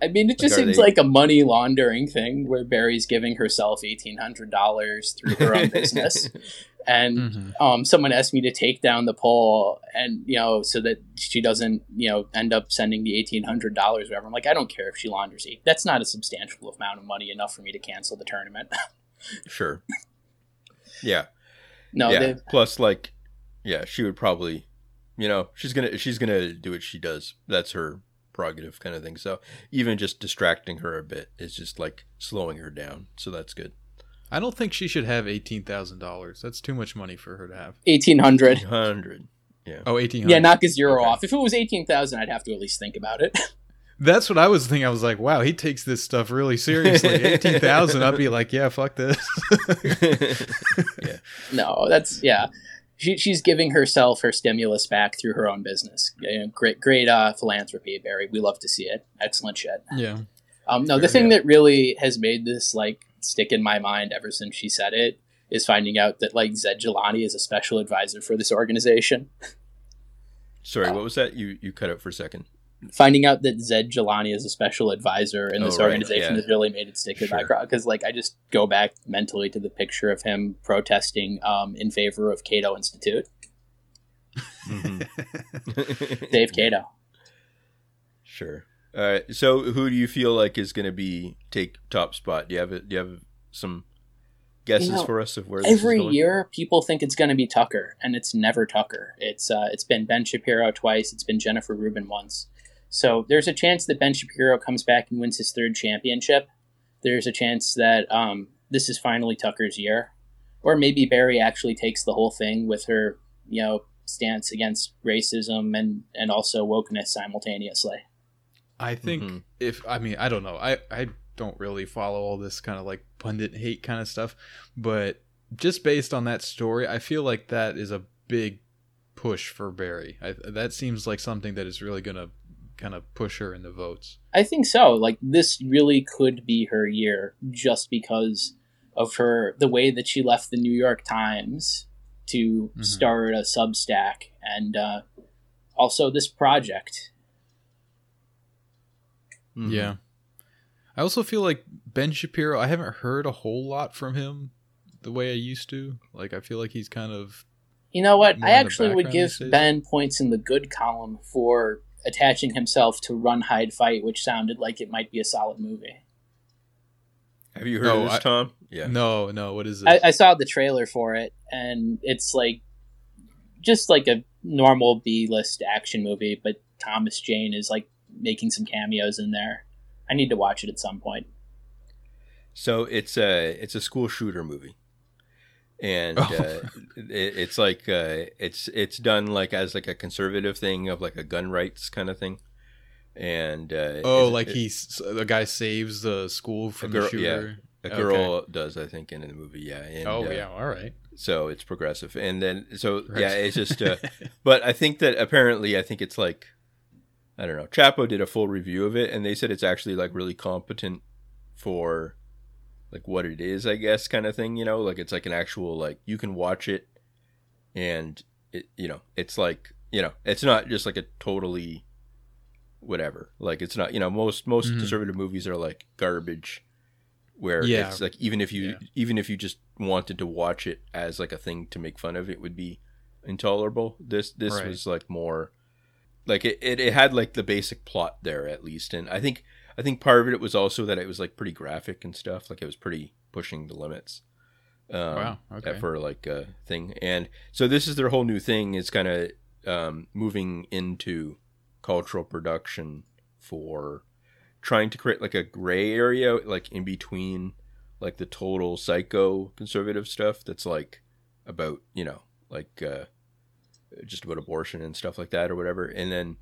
I mean, it just like, seems they... like a money laundering thing where Bari's giving herself eighteen hundred dollars through her own business, and mm-hmm. um, someone asked me to take down the poll, and you know, so that she doesn't, you know, end up sending the eighteen hundred dollars. Whatever. I'm like, I don't care if she launders eight. That's not a substantial amount of money enough for me to cancel the tournament. sure. Yeah. No. Yeah. Plus, like, yeah, she would probably, you know, she's gonna she's gonna do what she does. That's her prerogative kind of thing. So even just distracting her a bit is just like slowing her down. So that's good. I don't think she should have eighteen thousand dollars. That's too much money for her to have. Eighteen hundred. Hundred. Yeah. Oh, eighteen. Yeah, knock a zero okay. off. If it was eighteen thousand, I'd have to at least think about it. That's what I was thinking. I was like, wow, he takes this stuff really seriously. Eighteen thousand, I'd be like, yeah, fuck this. yeah. No, that's yeah she, she's giving herself her stimulus back through her own business. You know, great, great uh, philanthropy, Bari. We love to see it. Excellent shit. Yeah. Um, no, the thing that really has made this like stick in my mind ever since she said it is finding out that like Zaid Jilani is a special advisor for this organization. Sorry, uh, what was that? You you cut out for a second finding out that Zaid Jilani is a special advisor in this oh, right. organization yeah. has really made it stick in sure. my craw. Because like I just go back mentally to the picture of him protesting um, in favor of Cato Institute. Mm-hmm. Dave Cato. Sure. All right. So, who do you feel like is going to be take top spot? Do you have a, do you have some guesses you know, for us of where every year people think it's going to be Tucker, and it's never Tucker. It's uh, it's been Ben Shapiro twice. It's been Jennifer Rubin once. So there's a chance that Ben Shapiro comes back and wins his third championship. There's a chance that um, this is finally Tucker's year, or maybe Bari actually takes the whole thing with her, you know, stance against racism and and also wokeness simultaneously. I think mm-hmm. if I mean I don't know I I don't really follow all this kind of like pundit hate kind of stuff, but just based on that story, I feel like that is a big push for Bari. I, that seems like something that is really going to kind of push her in the votes. I think so. Like this really could be her year just because of her the way that she left the New York Times to mm-hmm. start a Substack and uh, also this project. Mm-hmm. Yeah. I also feel like Ben Shapiro, I haven't heard a whole lot from him the way I used to. Like I feel like he's kind of You know what? I actually would give Ben points in the good column for attaching himself to Run Hide Fight, which sounded like it might be a solid movie. Have you heard no, of this, I, Tom? Yeah. No, no. What is it? I, I, saw the trailer for it, and it's like just like a normal B-list action movie, but Thomas Jane is like making some cameos in there. I need to watch it at some point. So it's a it's a school shooter movie and oh. uh, it, it's like uh, it's it's done like as like a conservative thing of like a gun rights kind of thing. And uh, oh like it, he's the guy saves the school from girl, the shooter? yeah, a girl okay. does i think in the movie yeah and, oh uh, yeah all right. so it's progressive. And then so yeah it's just uh, but i think that apparently i think it's like i don't know chapo did a full review of it and they said it's actually like really competent for like what it is, I guess, kind of thing. You know, like it's like an actual like you can watch it, and it you know it's like you know it's not just like a totally whatever. Like it's not you know most most mm-hmm. conservative movies are like garbage, where yeah. it's like even if you yeah. even if you just wanted to watch it as like a thing to make fun of, it would be intolerable. This this right. was like more like it, it, it had like the basic plot there at least and i think I think part of it was also that it was like pretty graphic and stuff. Like it was pretty pushing the limits. Um, wow. Okay. For like a thing, and so this is their whole new thing. Is kind of um, moving into cultural production for trying to create like a gray area, like in between like the total psycho conservative stuff that's like about you know like uh, just about abortion and stuff like that or whatever, and then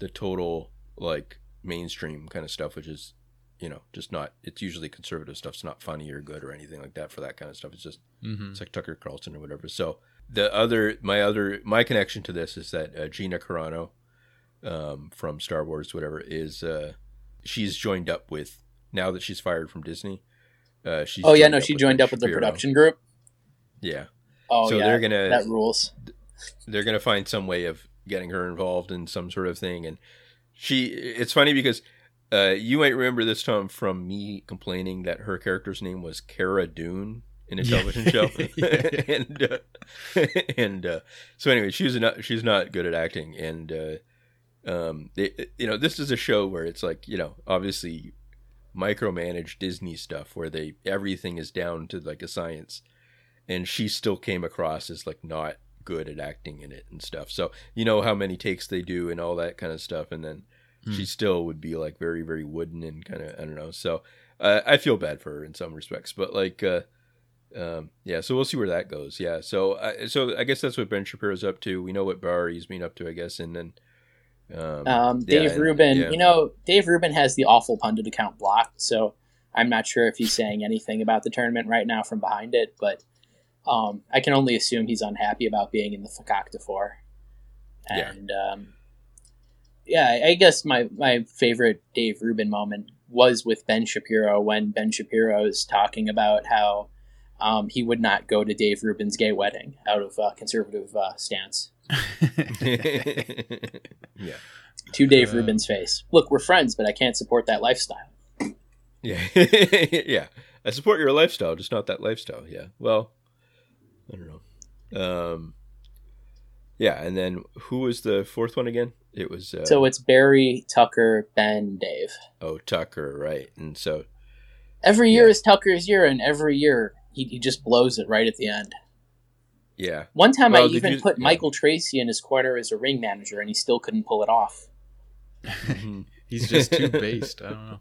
the total like mainstream kind of stuff, which is you know just not. It's usually conservative stuff. It's not funny or good or anything like that for that kind of stuff. It's just mm-hmm. it's like Tucker Carlson or whatever. So the other my other my connection to this is that uh, Gina Carano um, from Star Wars, whatever, is uh, she's joined up with now that she's fired from Disney. Uh, she's oh yeah, no, she joined up with the production group. Yeah. Oh so yeah, they're gonna that rules. They're gonna find some way of getting her involved in some sort of thing, and she. It's funny because uh, you might remember this Tom from me complaining that her character's name was Cara Dune in a television show, and uh, and uh, so anyway, she's not she's not good at acting, and uh, um, it, you know, this is a show where it's like you know, obviously micromanaged Disney stuff where they everything is down to like a science, and she still came across as like not good at acting in it and stuff. So you know how many takes they do and all that kind of stuff, and then hmm. she still would be like very very wooden and kind of I don't know. So uh, I feel bad for her in some respects, but like. Uh, um, yeah, so we'll see where that goes. Yeah, so uh, so I guess that's what Ben Shapiro's up to. We know what Bar he's been up to, I guess, and then um, um, Dave yeah, Rubin, yeah. you know, Dave Rubin has the awful pundit account blocked, so I'm not sure if he's saying anything about the tournament right now from behind it, but um, I can only assume he's unhappy about being in the Fakakta Four. And yeah. Um, yeah, I guess my, my favorite Dave Rubin moment was with Ben Shapiro when Ben Shapiro is talking about how um, he would not go to Dave Rubin's gay wedding out of uh, conservative uh, stance. yeah. To Dave uh, Rubin's face. Look, we're friends, but I can't support that lifestyle. Yeah. yeah. I support your lifestyle, just not that lifestyle. Yeah. Well, I don't know. Um, yeah, and then who was the fourth one again? It was uh, so it's Bari, Tucker, Ben, Dave. Oh, Tucker, right? And so every year yeah. is Tucker's year, and every year he, he just blows it right at the end. Yeah. One time well, I even you, put yeah. Michael Tracey in his corner as a ring manager, and he still couldn't pull it off. He's just too based. I don't know.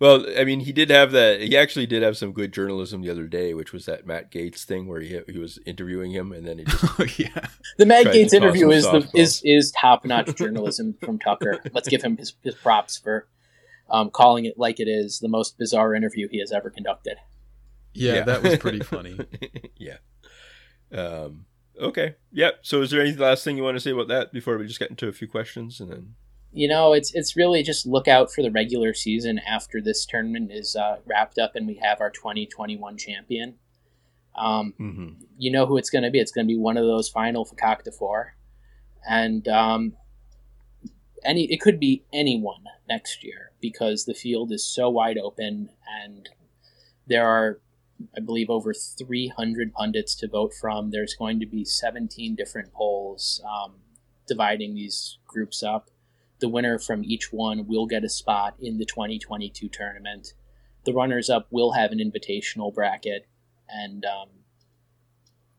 Well, I mean, he did have that. He actually did have some good journalism the other day, which was that Matt Gaetz thing where he he was interviewing him, and then he just oh, yeah. The Matt Gaetz interview is the is is top notch journalism from Tucker. Let's give him his, his props for um, calling it like it is the most bizarre interview he has ever conducted. Yeah, yeah. that was pretty funny. yeah. Um, okay. Yep. So, is there any last thing you want to say about that before we just get into a few questions and then? You know, it's it's really just look out for the regular season after this tournament is uh, wrapped up and we have our 2021 champion. Um, mm-hmm. You know who it's going to be. It's going to be one of those final Fakakta four, and um, any it could be anyone next year because the field is so wide open and there are I believe, over 300 pundits to vote from. There's going to be 17 different polls um, dividing these groups up. The winner from each one will get a spot in the 2022 tournament. The runners up will have an invitational bracket. And um,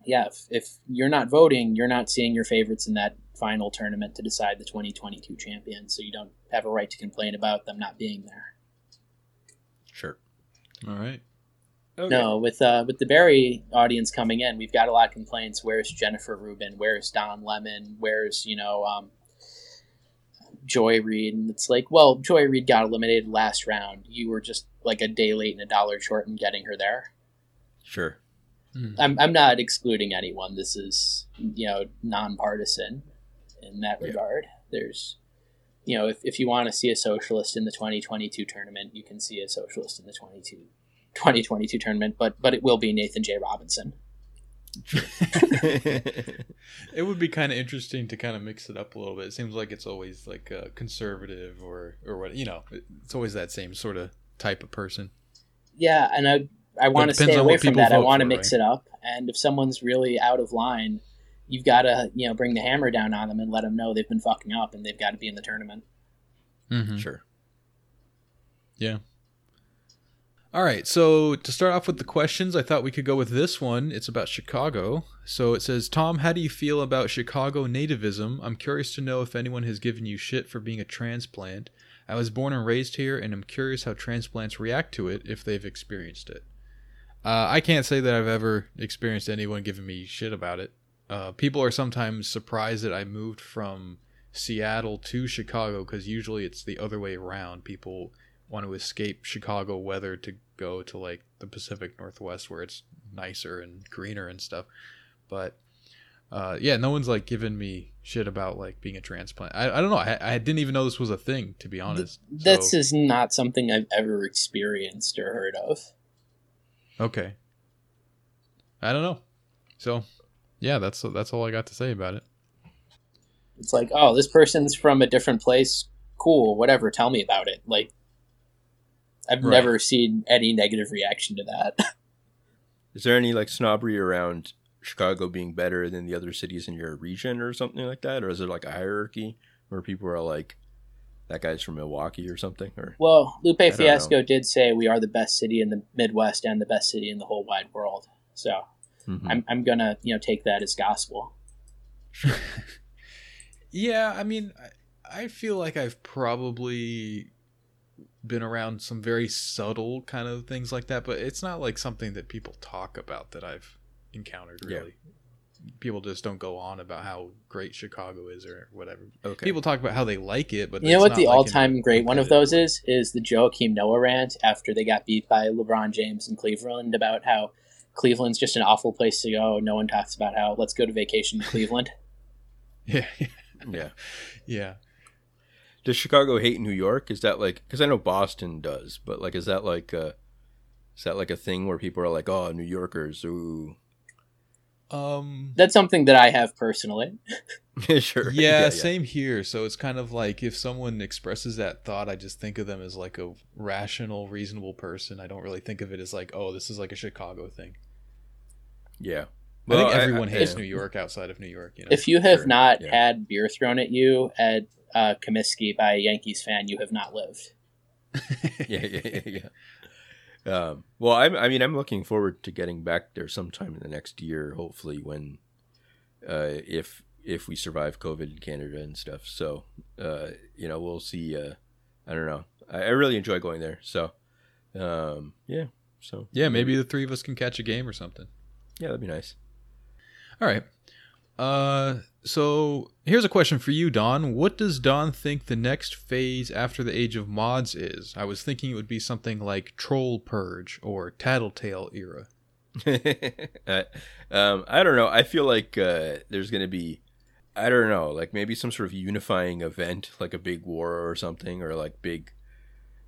yeah, if, if you're not voting, you're not seeing your favorites in that final tournament to decide the 2022 champion. So you don't have a right to complain about them not being there. Sure. All right. Okay. No, with uh, with the Bari audience coming in, we've got a lot of complaints. Where's Jennifer Rubin? Where's Don Lemon? Where's you know um, Joy Reid? And it's like, well, Joy Reid got eliminated last round. You were just like a day late and a dollar short in getting her there. Sure. Mm. I'm I'm not excluding anyone. This is you know nonpartisan in that yeah. regard. There's you know if, if you want to see a socialist in the 2022 tournament, you can see a socialist in the 22 2022 tournament, but but it will be Nathan J. Robinson. it would be kind of interesting to kind of mix it up a little bit. It seems like it's always like a conservative or or what you know. It's always that same sort of type of person. Yeah, and I I want to stay away from that. I want to mix right? it up. And if someone's really out of line, you've got to you know bring the hammer down on them and let them know they've been fucking up and they've got to be in the tournament. Mm-hmm. Sure. Yeah. All right, so to start off with the questions, I thought we could go with this one. It's about Chicago. So it says, Tom, how do you feel about Chicago nativism? I'm curious to know if anyone has given you shit for being a transplant. I was born and raised here, and I'm curious how transplants react to it if they've experienced it. Uh, I can't say that I've ever experienced anyone giving me shit about it. Uh, people are sometimes surprised that I moved from Seattle to Chicago because usually it's the other way around. People want to escape Chicago weather to go to like the Pacific Northwest where it's nicer and greener and stuff. But uh, yeah, no one's like giving me shit about like being a transplant. I, I don't know. I, I didn't even know this was a thing, to be honest. This so. is not something I've ever experienced or heard of. Okay. I don't know. So, yeah, that's that's all I got to say about it. It's like, oh, this person's from a different place. Cool, whatever. Tell me about it. Like, I've right. never seen any negative reaction to that. Is there any like snobbery around Chicago being better than the other cities in your region or something like that? Or is there like a hierarchy where people are like, that guy's from Milwaukee or something? Or well, Lupe Fiasco did say we are the best city in the Midwest and the best city in the whole wide world. So mm-hmm. I'm I'm gonna you know take that as gospel. yeah, I mean, I, I feel like I've probably been around some very subtle kind of things like that, but it's not like something that people talk about that I've encountered really. Yeah. People just don't go on about how great Chicago is or whatever. Okay. People talk about how they like it, but you know what the like all-time great one of those is is the Joakim Noah rant after they got beat by LeBron James in Cleveland about how Cleveland's just an awful place to go. No one talks about how let's go to vacation in Cleveland. yeah, yeah, yeah. Does Chicago hate New York? Is that like because I know Boston does, but like is that like uh is that like a thing where people are like, oh, New Yorkers, ooh, um, that's something that I have personally. sure. Yeah, yeah, same here. So it's kind of like if someone expresses that thought, I just think of them as like a rational, reasonable person. I don't really think of it as like, oh, this is like a Chicago thing. Yeah. Well, I think everyone I, I, hates New York outside of New York. You know? If you have sure. not yeah. had beer thrown at you at uh, Comiskey by a Yankees fan, you have not lived. yeah, yeah, yeah, yeah. Um, well, I'm, I mean, I'm looking forward to getting back there sometime in the next year, hopefully, when uh, if if we survive COVID in Canada and stuff. So, uh, you know, we'll see. Uh, I don't know. I, I, really enjoy going there. So, um, yeah. So yeah, maybe the three of us can catch a game or something. Yeah, that'd be nice. All right. Uh, so here's a question for you, Don. What does Don think the next phase after the Age of Mods is? I was thinking it would be something like Troll Purge or Tattletale era. uh, um, I don't know. I feel like uh, there's going to be, I don't know, like maybe some sort of unifying event, like a big war or something, or like big,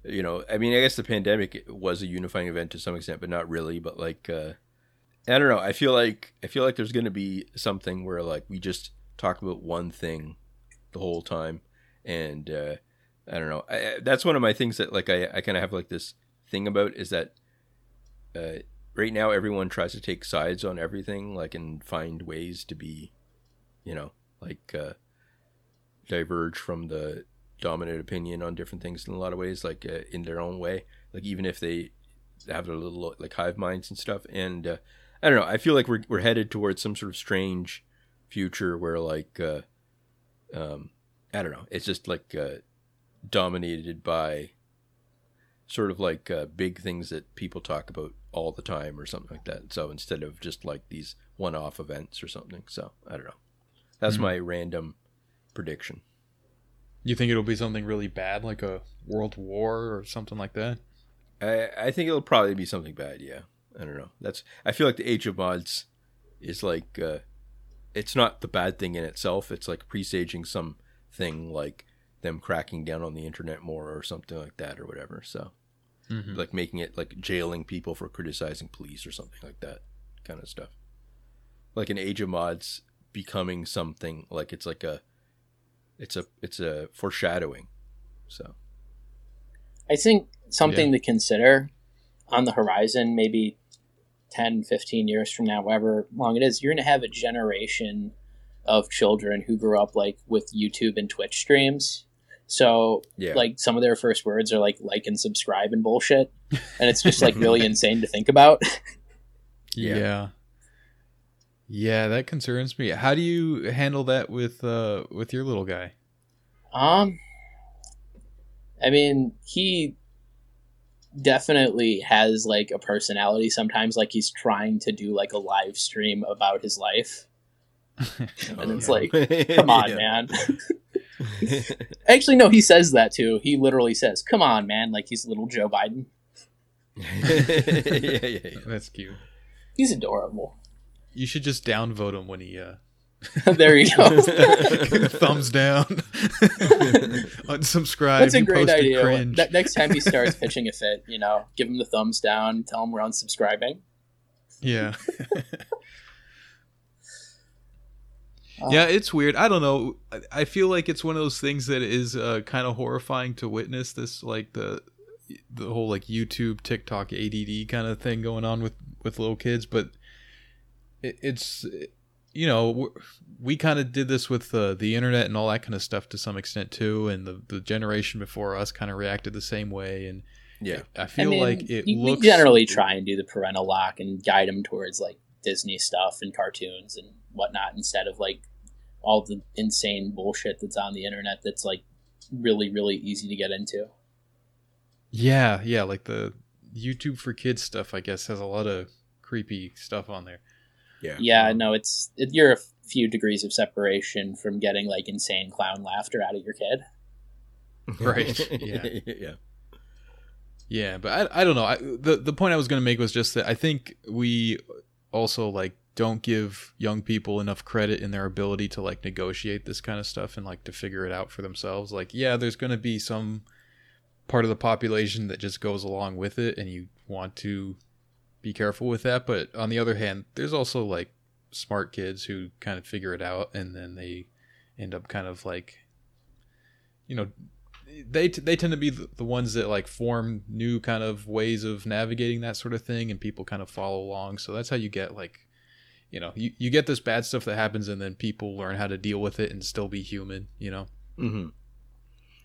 you know. I mean, I guess the pandemic was a unifying event to some extent, but not really. But like, uh, I don't know. I feel like I feel like there's going to be something where like we just talk about one thing the whole time, and uh, I don't know. I, that's one of my things that like I I kind of have like this thing about is that uh, right now everyone tries to take sides on everything, like and find ways to be, you know, like uh, diverge from the dominant opinion on different things in a lot of ways, like uh, in their own way. Like even if they have their little like hive minds and stuff, and uh, I don't know. I feel like we're we're headed towards some sort of strange future where like uh, um, I don't know. It's just like uh, dominated by sort of like uh, big things that people talk about all the time or something like that. So instead of just like these one-off events or something. So I don't know. That's mm-hmm. my random prediction. You think it'll be something really bad, like a world war or something like that? I I think it'll probably be something bad. Yeah. I don't know. That's I feel like the Age of Mods is like uh, it's not the bad thing in itself. It's like presaging some thing like them cracking down on the internet more or something like that or whatever. So mm-hmm. like making it like jailing people for criticizing police or something like that kind of stuff. Like an Age of Mods becoming something like it's like a it's a it's a foreshadowing. So I think something yeah. to consider on the horizon maybe 10, 15 years from now, however long it is, you're going to have a generation of children who grew up like with YouTube and Twitch streams. So yeah. like some of their first words are like like and subscribe and bullshit, and it's just like really insane to think about. yeah. yeah. Yeah, that concerns me. How do you handle that with uh with your little guy? Um I mean, he definitely has like a personality sometimes like he's trying to do like a live stream about his life. and it's like, come on, man. Actually, no, he says that too. He literally says, "Come on, man!" Like he's little Joe Biden. yeah, yeah, yeah, That's cute. He's adorable. You should just downvote him when he. uh there you go. Thumbs down. Unsubscribe. That's a great idea. Ne- next time he starts pitching a fit, you know, give him the thumbs down. Tell him we're unsubscribing. Yeah. yeah, it's weird. I don't know. I feel like it's one of those things that is uh, kind of horrifying to witness. This like the the whole like YouTube, TikTok, ADD kind of thing going on with with little kids, but it, it's you know we kind of did this with uh, the internet and all that kind of stuff to some extent too, and the the generation before us kind of reacted the same way and. Yeah, I feel I mean, like it you, looks. We generally try and do the parental lock and guide them towards like Disney stuff and cartoons and whatnot instead of like all the insane bullshit that's on the internet that's like really really easy to get into. Yeah, yeah, like the YouTube for kids stuff I guess has a lot of creepy stuff on there. Yeah. Yeah, no, it's it, you're a few degrees of separation from getting like insane clown laughter out of your kid. Right. Yeah. yeah. Yeah, but I, I don't know. I, the the point I was going to make was just that I think we also like don't give young people enough credit in their ability to like negotiate this kind of stuff and like to figure it out for themselves. Like, yeah, there's going to be some part of the population that just goes along with it and you want to be careful with that, but on the other hand, there's also like smart kids who kind of figure it out and then they end up kind of like you know they t- they tend to be the, ones that like form new kind of ways of navigating that sort of thing and people kind of follow along. So that's how you get like you know you, you get this bad stuff that happens and then people learn how to deal with it and still be human you know? Mm-hmm.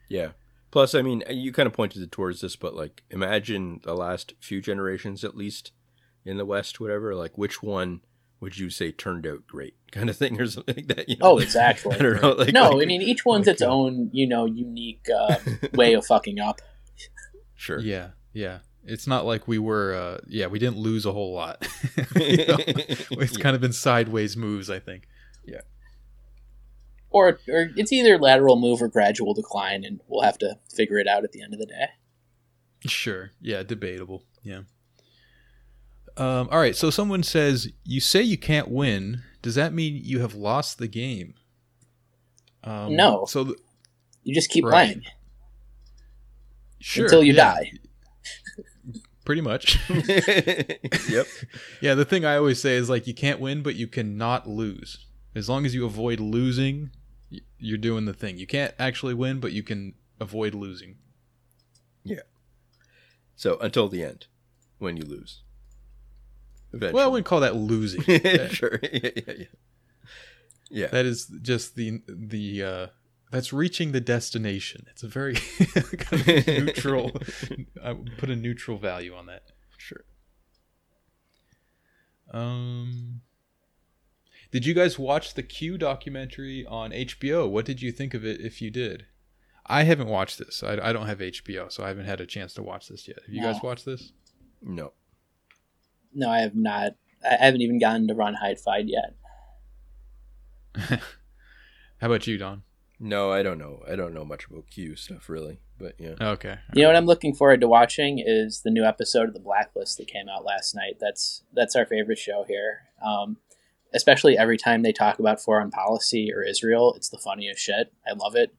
yeah. Plus i mean you kind of pointed towards this but like imagine the last few generations at least in the west whatever like which one would you say turned out great kind of thing or something like that you know? oh exactly. I don't know, like, no like, i mean each one's like, its own you know unique uh, way of fucking up. Sure. Yeah yeah. It's not like we were uh, yeah we didn't lose a whole lot. You know? it's yeah. kind of been sideways moves i think. Yeah. Or, or it's either lateral move or gradual decline and we'll have to figure it out at the end of the day. Sure. Yeah debatable. Yeah um, all right so someone says you say you can't win does that mean you have lost the game um, no so th- you just keep right. playing sure until you yeah. die pretty much. yep. Yeah, the thing I always say is like you can't win, but you cannot lose. As long as you avoid losing, you're doing the thing. You can't actually win, but you can avoid losing. Yeah. So until the end, when you lose. Eventually. Well, I wouldn't call that losing. sure. Yeah, yeah, yeah. Yeah. That is just the the uh, that's reaching the destination. It's a very kind of neutral. I would put a neutral value on that. Sure. Um, did you guys watch the Q documentary on HBO? What did you think of it? If you did, I haven't watched this. I, I don't have HBO, so I haven't had a chance to watch this yet. Have you no. guys watched this? No. No, I have not. I haven't even gotten to run hide fight yet. How about you, Don? No, I don't know. I don't know much about Q stuff really, but yeah. Okay. You know what I'm looking forward to watching is the new episode of The Blacklist that came out last night. That's that's our favorite show here. Um, especially every time they talk about foreign policy or Israel, it's the funniest shit. I love it.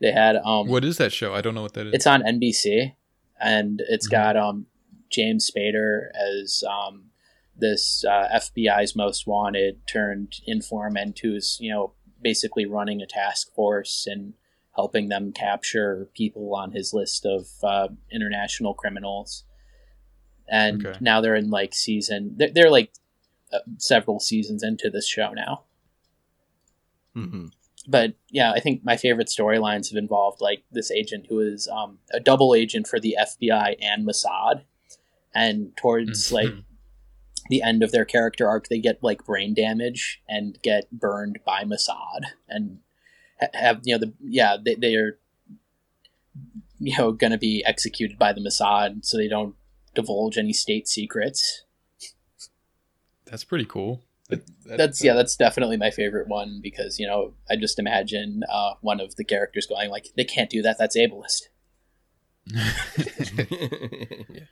They had um, What is that show? I don't know what that is. It's on NBC, and it's mm-hmm. got um, James Spader as um, this uh, FBI's most wanted turned informant who's you know basically running a task force and helping them capture people on his list of uh, international criminals. And okay. now they're in like season, they're, they're, like uh, several seasons into this show now. Mm-hmm. but yeah, I think my favorite storylines have involved like this agent who is um, a double agent for the FBI and Mossad, and towards mm-hmm. like the end of their character arc, they get like brain damage and get burned by Mossad, and have you know the yeah they they are you know going to be executed by the Mossad, so they don't divulge any state secrets. That's pretty cool. That, that, that's yeah, that's definitely my favorite one because you know I just imagine uh, one of the characters going like, "They can't do that. That's ableist." yeah.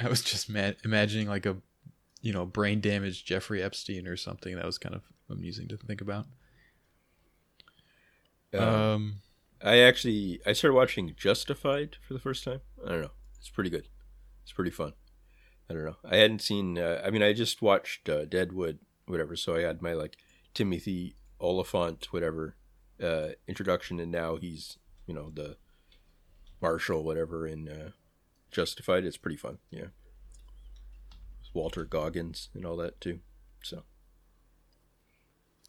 I was just ma- imagining like a, you know, brain damaged Jeffrey Epstein or something. That was kind of amusing to think about. Um, um, I actually I started watching Justified for the first time. I don't know. It's pretty good. It's pretty fun. I don't know. I hadn't seen. Uh, I mean, I just watched uh, Deadwood whatever. So I had my like Timothy Olyphant, whatever, uh, introduction, and now he's you know the Marshall, whatever, in uh, Justified. It's pretty fun, yeah. Walton Goggins and all that too. So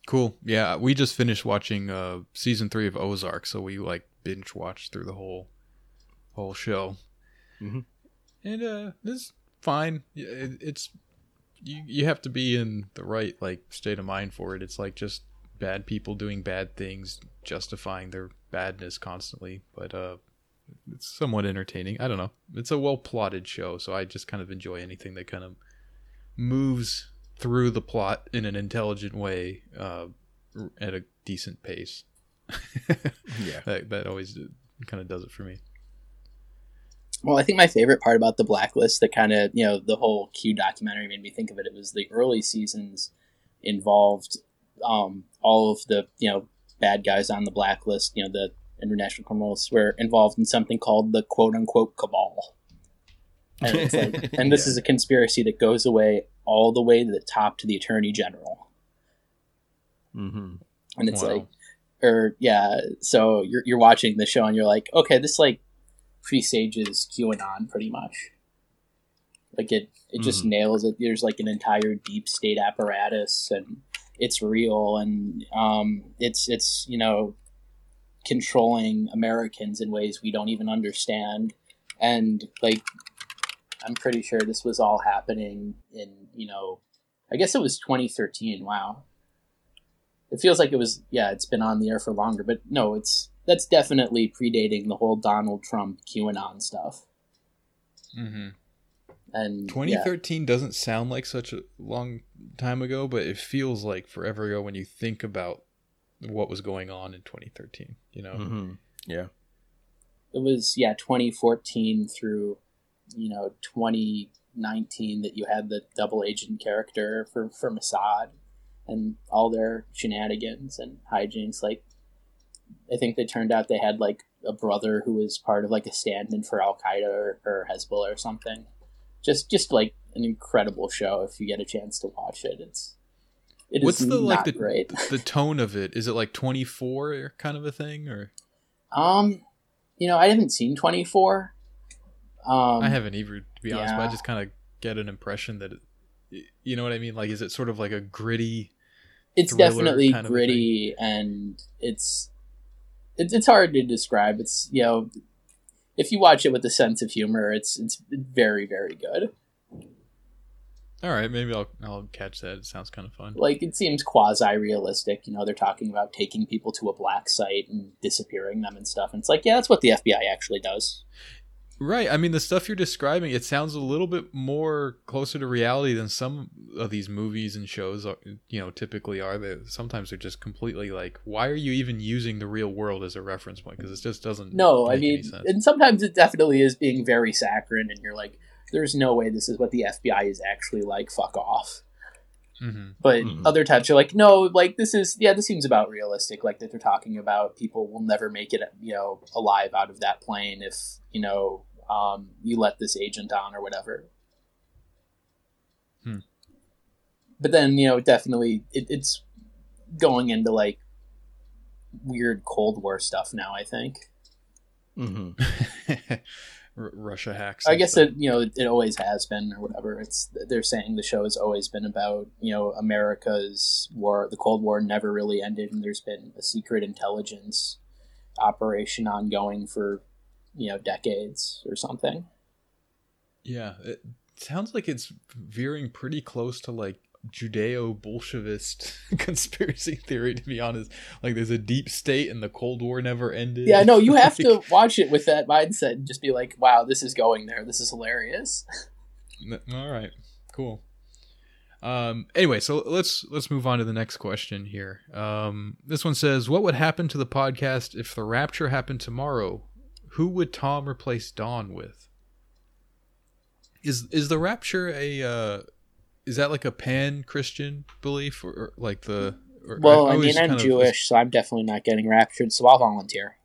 cool. Yeah, we just finished watching uh, season three of Ozark, so we like binge watched through the whole whole show. Mm-hmm. And uh, it's fine. it's you you have to be in the right like state of mind for it. It's like just bad people doing bad things, justifying their badness constantly. But uh, it's somewhat entertaining. I don't know. It's a well plotted show, so I just kind of enjoy anything that kind of moves through the plot in an intelligent way uh, at a decent pace. yeah, that that always kind of does it for me. Well, I think my favorite part about the blacklist that kind of, you know, the whole Q documentary made me think of it. It was the early seasons involved um, all of the, you know, bad guys on the blacklist, you know, the international criminals were involved in something called the quote unquote cabal. And, like, and this yeah. is a conspiracy that goes away all the way to the top to the attorney general. Mm-hmm. And it's wow. like, or yeah, so you're, you're watching the show and you're like, okay, this like presages QAnon pretty much. Like it, it just mm-hmm. nails it. There's like an entire deep state apparatus, and it's real, and um, it's it's you know controlling Americans in ways we don't even understand, and like I'm pretty sure this was all happening in you know, I guess it was 2013. Wow, it feels like it was yeah, it's been on the air for longer, but no, it's that's definitely predating the whole Donald Trump QAnon stuff. Mm-hmm. And 2013 yeah. doesn't sound like such a long time ago, but it feels like forever ago when you think about what was going on in 2013. You know, mm-hmm. yeah, it was yeah 2014 through you know 2019 that you had the double agent character for for Mossad and all their shenanigans and hijinks. Like I think they turned out they had like a brother who was part of like a stand-in for Al Qaeda or, or Hezbollah or something. Just just like an incredible show if you get a chance to watch it. It's it What's the like the great. the tone of it? Is it like twenty four kind of a thing or? Um, you know, I haven't seen twenty four. Um, I haven't either, to be honest. But I just kind of get an impression that, it, you know what I mean. Like, is it sort of like a gritty? It's definitely gritty, and it's it's it's hard to describe. It's you know, if you watch it with a sense of humor, it's it's very very good. All right, maybe I'll I'll catch that. It sounds kind of fun. Like it seems quasi realistic. You know, they're talking about taking people to a black site and disappearing them and stuff. And it's like, yeah, that's what the FBI actually does. Right. I mean, the stuff you're describing, it sounds a little bit more closer to reality than some of these movies and shows, uh, you know, typically are. That sometimes they're just completely like, why are you even using the real world as a reference point? Because it just doesn't. No, I mean, and sometimes it definitely is being very saccharine, and you're like, there's no way this is what the FBI is actually like. Fuck off. Mm-hmm. But mm-hmm. other types, you're like, no, like this is yeah, this seems about realistic. Like that they're talking about people will never make it, you know, alive out of that plane if you know um, you let this agent on or whatever. Hmm. But then you know, definitely it, it's going into like weird Cold War stuff now. I think. Mm-hmm. R- Russia hacks. I guess it you know it, it, always has been or whatever. It's they're saying the show has always been about you know America's war. The Cold War never really ended, and there's been a secret intelligence operation ongoing for you know decades or something. Yeah, it sounds like it's veering pretty close to like Judeo Bolshevist conspiracy theory, to be honest. Like, there's a deep state and the Cold War never ended. Yeah, no, you have to watch it with that mindset and just be like, wow, this is going there. This is hilarious. All right, cool. Um, anyway, so let's let's move on to the next question here. Um, this one says, "What would happen to the podcast if the rapture happened tomorrow? Who would Tom replace Don with?" Is is the rapture a uh, is that like a pan Christian belief or, or, like the? Or, well, I, I mean, I'm Jewish, of... so I'm definitely not getting raptured, so I'll volunteer.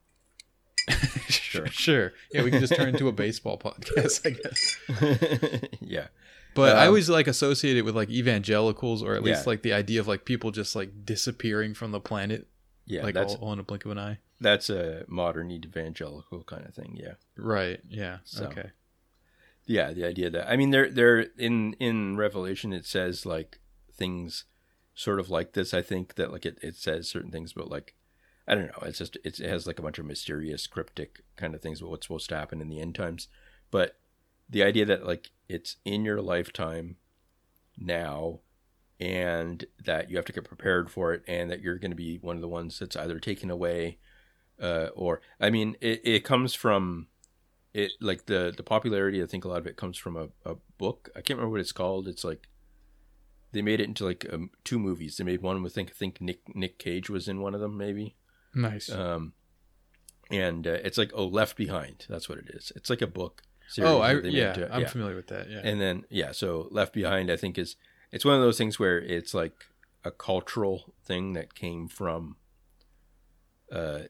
sure, sure. Yeah, we can just turn into a baseball podcast, I guess. yeah. But um, I always like associate it with like evangelicals, or at least yeah. like the idea of like people just like disappearing from the planet. Yeah, like that's, all, all in a blink of an eye. That's a modern evangelical kind of thing. Yeah. Right. Yeah. So. Okay yeah the idea that i mean they're they're in in revelation it says like things sort of like this i think that like it, it says certain things but like i don't know it's just it's, it has like a bunch of mysterious cryptic kind of things about what's supposed to happen in the end times. But the idea that like it's in your lifetime now and that you have to get prepared for it and that you're going to be one of the ones that's either taken away uh, or i mean it, it comes from it like the the popularity i think a lot of it comes from a, a book. I can't remember what it's called. It's like they made it into like um, two movies. They made one with think I think nick nick cage was in one of them maybe. Nice. Um and uh, it's like oh left behind. That's what it is. It's like a book Series oh i yeah to, i'm yeah. familiar with that yeah. And then yeah so left behind i think is it's one of those things where it's like a cultural thing that came from uh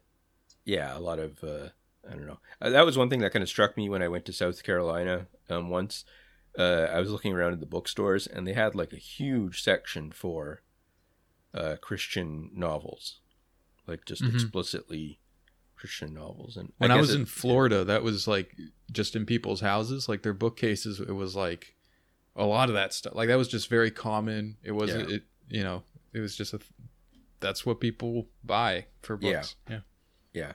yeah a lot of uh I don't know. Uh, that was one thing that kind of struck me when I went to South Carolina um, once. Uh, I was looking around at the bookstores, and they had like a huge section for uh, Christian novels, like just mm-hmm. explicitly Christian novels. And when I, I was it, in Florida, that was like just in people's houses, like their bookcases. It was like a lot of that stuff. Like that was just very common. It wasn't. Yeah. It you know. It was just a. That's what people buy for books. Yeah. Yeah. yeah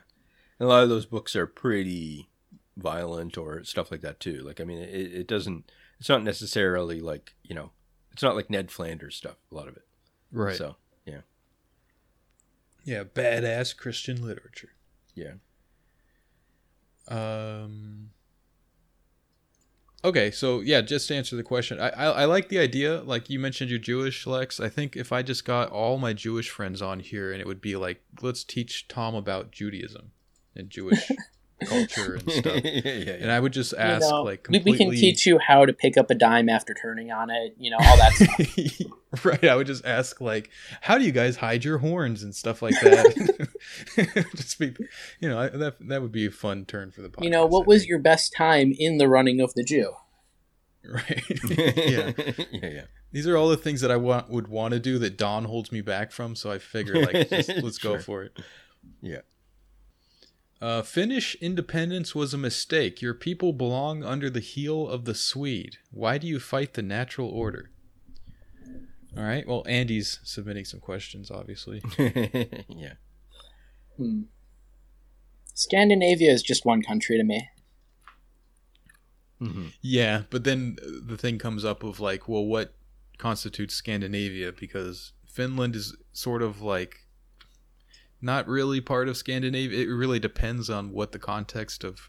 a lot of those books are pretty violent or stuff like that too. Like I mean, it, it doesn't. It's not necessarily like you know. It's not like Ned Flanders stuff. A lot of it. Right. So yeah. Yeah, badass Christian literature. Yeah. Um. Okay, so yeah, just to answer the question, I, I, I like the idea. Like you mentioned, you're Jewish, Lex. I think if I just got all my Jewish friends on here, and it would be like, let's teach Tom about Judaism and Jewish culture and stuff. yeah, yeah, yeah. And I would just ask, you know, like, completely... we can teach you how to pick up a dime after turning on it. You know, all that stuff. right. I would just ask, like, how do you guys hide your horns and stuff like that. just be, you know, that that would be a fun turn for the podcast. You know, what was your best time in the running of the Jew? Right. yeah. yeah. Yeah. These are all the things that I want would want to do that Don holds me back from. So I figure, like, just, let's sure. go for it. Yeah. Uh, Finnish independence was a mistake. Your people belong under the heel of the Swede. Why do you fight the natural order? All right. Well, Andy's submitting some questions, obviously. yeah. Hmm. Scandinavia is just one country to me. Mm-hmm. Yeah, but then the thing comes up of like, well, what constitutes Scandinavia? Because Finland is sort of like not really part of Scandinavia. It really depends on what the context of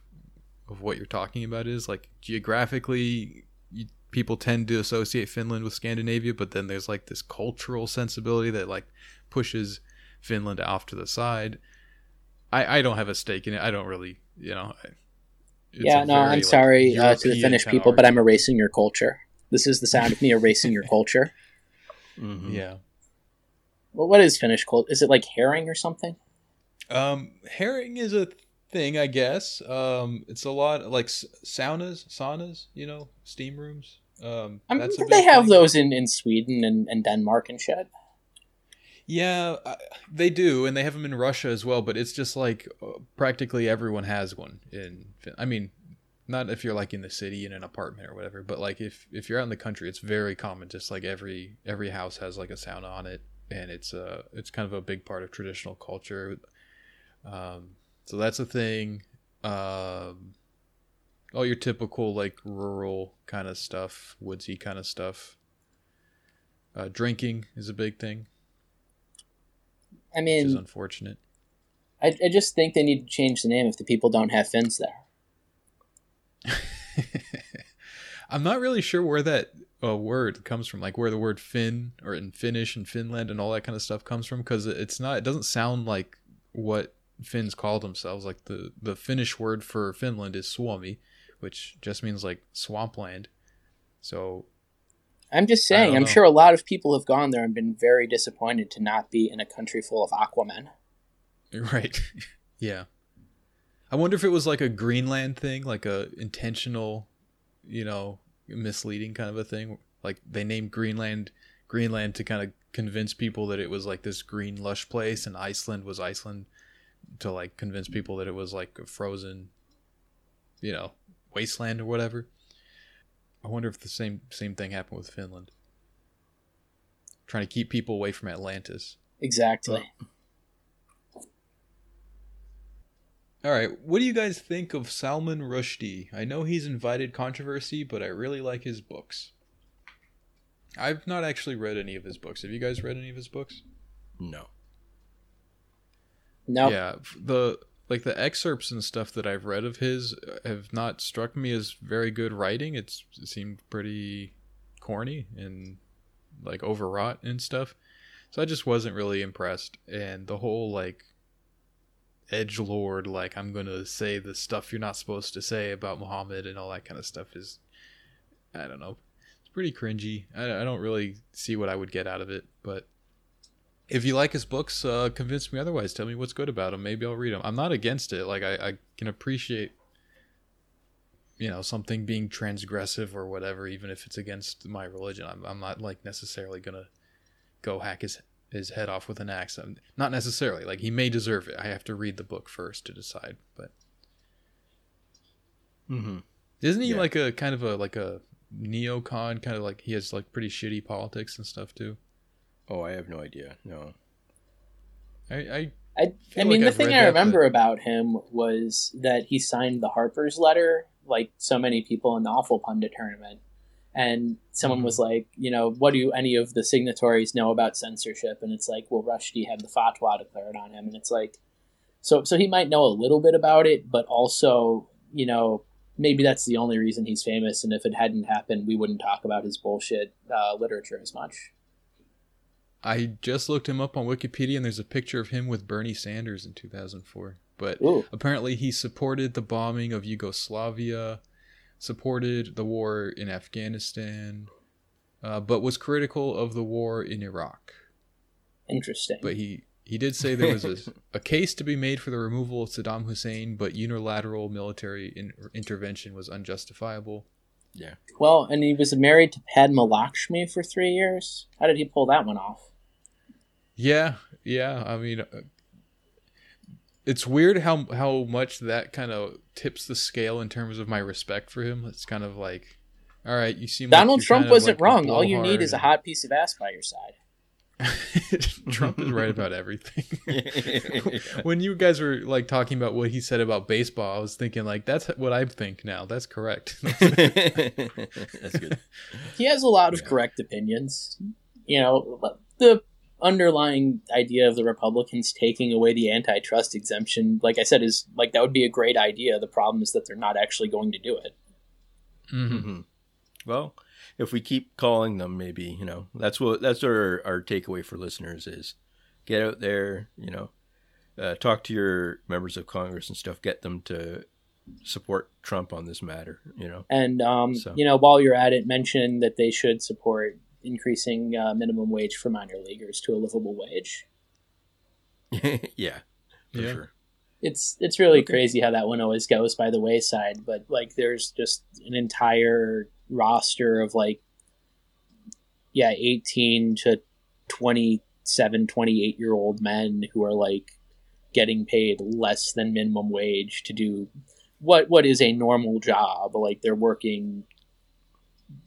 of what you're talking about is. Like geographically, you, people tend to associate Finland with Scandinavia, but then there's like this cultural sensibility that like pushes Finland off to the side. I I don't have a stake in it. I don't really, you know. yeah, no, very, I'm sorry uh, to the Finnish people, but I'm erasing your culture. This is the sound of me erasing your culture. Mm-hmm. Yeah. Well, what is Finnish cold? Is it like herring or something? Um, herring is a thing, I guess. Um, it's a lot like saunas, saunas, you know, steam rooms. Um, I mean, they have thing. those in, in Sweden and, and Denmark and shit. Yeah, they do, and they have them in Russia as well. But it's just like uh, practically everyone has one. In I mean, not if you're like in the city in an apartment or whatever, but like if if you're out in the country, it's very common. Just like every every house has like a sauna on it, and it's a it's kind of a big part of traditional culture. Um, so that's a thing. Um, all your typical like rural kind of stuff, woodsy kind of stuff. Uh, drinking is a big thing. I mean, which is unfortunate. I, I just think they need to change the name if the people don't have fins there. I'm not really sure where that uh, word comes from, like where the word Finn or in Finnish and Finland and all that kind of stuff comes from, because it's not. It doesn't sound like what Finns call themselves. Like the the Finnish word for Finland is Suomi, which just means like swampland. So I'm just saying, I'm know. sure a lot of people have gone there and been very disappointed to not be in a country full of Aquaman. Right. yeah. I wonder if it was like a Greenland thing, like a intentional, you know, misleading kind of a thing. Like they named Greenland Greenland to kind of convince people that it was like this green lush place and Iceland was Iceland to like convince people that it was like a frozen you know, wasteland or whatever. I wonder if the same same thing happened with Finland. Trying to keep people away from Atlantis. Exactly. All right, what do you guys think of Salman Rushdie? I know he's invited controversy, but I really like his books. I've not actually read any of his books. Have you guys read any of his books? No. No. Yeah, the like the excerpts and stuff that I've read of his uh, have not struck me as very good writing. It's, it seemed pretty corny and like overwrought and stuff. So I just wasn't really impressed. And the whole like edge lord, like I'm gonna say the stuff you're not supposed to say about Muhammad and all that kind of stuff is, I don't know, it's pretty cringy. I, I don't really see what I would get out of it, but if you like his books, uh, convince me otherwise. Tell me what's good about them. Maybe I'll read them. I'm not against it. Like I, I can appreciate, you know, something being transgressive or whatever, even if it's against my religion. I'm, I'm not like necessarily gonna go hack his his head off with an axe. Not necessarily. Like he may deserve it. I have to read the book first to decide. But mm-hmm. isn't he yeah. like a kind of a like a neocon? Kind of like he has like pretty shitty politics and stuff too. Oh, I have no idea. No. I I I, I mean, like the thing I remember that, about him was that he signed the Harper's letter, like so many people in the Awful Pundit tournament. And someone mm-hmm. was like, you know, what do any of the signatories know about censorship? And it's like, well, Rushdie had the fatwa declared on him, and it's like, so so he might know a little bit about it, but also, you know, maybe that's the only reason he's famous. And if it hadn't happened, we wouldn't talk about his bullshit uh, literature as much. I just looked him up on Wikipedia, and there's a picture of him with Bernie Sanders in 2004. But Ooh. apparently, he supported the bombing of Yugoslavia, supported the war in Afghanistan, uh, but was critical of the war in Iraq. Interesting. But he he did say there was a, a case to be made for the removal of Saddam Hussein, but unilateral military in, intervention was unjustifiable. Yeah. Well, and he was married to Padma Lakshmi for three years. How did he pull that one off? Yeah, yeah. I mean, uh, it's weird how how much that kind of tips the scale in terms of my respect for him. It's kind of like, all right, you seem Donald like Trump wasn't like wrong. All you need is a hot piece of ass by your side. Trump is right about everything. when you guys were like talking about what he said about baseball, I was thinking like that's what I think now. That's correct. that's good. He has a lot of yeah. correct opinions. You know, the underlying idea of the Republicans taking away the antitrust exemption, like I said, is like that would be a great idea. The problem is that they're not actually going to do it. Mm-hmm. mm-hmm. Well, if we keep calling them, maybe you know that's what that's our our takeaway for listeners is get out there, you know, uh, talk to your members of Congress and stuff, get them to support Trump on this matter, you know. And um, so. you know, while you're at it, mention that they should support increasing uh, minimum wage for minor leaguers to a livable wage. yeah, for yeah. sure. It's it's really okay. crazy how that one always goes by the wayside, but like there's just an entire roster of like yeah, 18 to 27, 28 year old men who are like getting paid less than minimum wage to do what what is a normal job. Like they're working,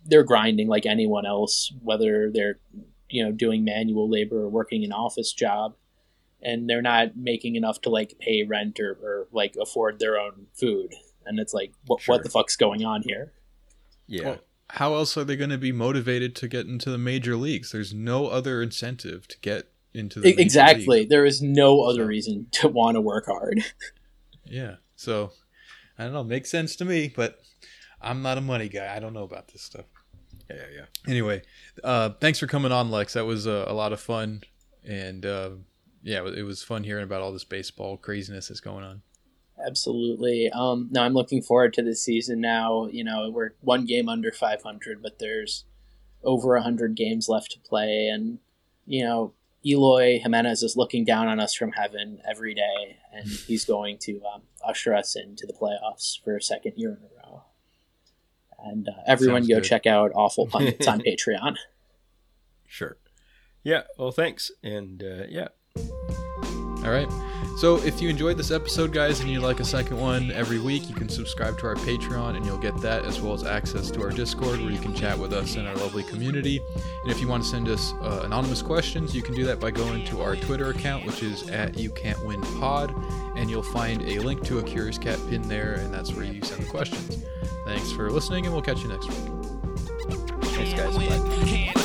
they're grinding like anyone else, whether they're you know doing manual labor or working an office job, and they're not making enough to like pay rent or, or like afford their own food. And it's like, what sure. what the fuck's going on here? Yeah. Well, how else are they going to be motivated to get into the major leagues? There's no other incentive to get into the exactly. There is no other so, reason to want to work hard. yeah. So I don't know. Makes sense to me, but I'm not a money guy. I don't know about this stuff. Yeah, yeah. Anyway, uh, thanks for coming on, Lex. That was uh, a lot of fun, and uh, yeah, it was fun hearing about all this baseball craziness that's going on. Absolutely. Um, no, I'm looking forward to this season now. You know, we're one game under 500, but there's over 100 games left to play. And, you know, Eloy Jimenez is looking down on us from heaven every day, and he's going to um, usher us into the playoffs for a second year in a row. And uh, everyone Sounds go good. check out Awful Pundits on Patreon. Sure. Yeah. Well, thanks. And uh, yeah. All right. So if you enjoyed this episode, guys, and you'd like a second one every week, you can subscribe to our Patreon and you'll get that as well as access to our Discord where you can chat with us and our lovely community. And if you want to send us uh, anonymous questions, you can do that by going to our Twitter account, which is at You Can't Win Pod, and you'll find a link to a Curious Cat pin there, and that's where you send the questions. Thanks for listening, and we'll catch you next week. Thanks, guys. Bye.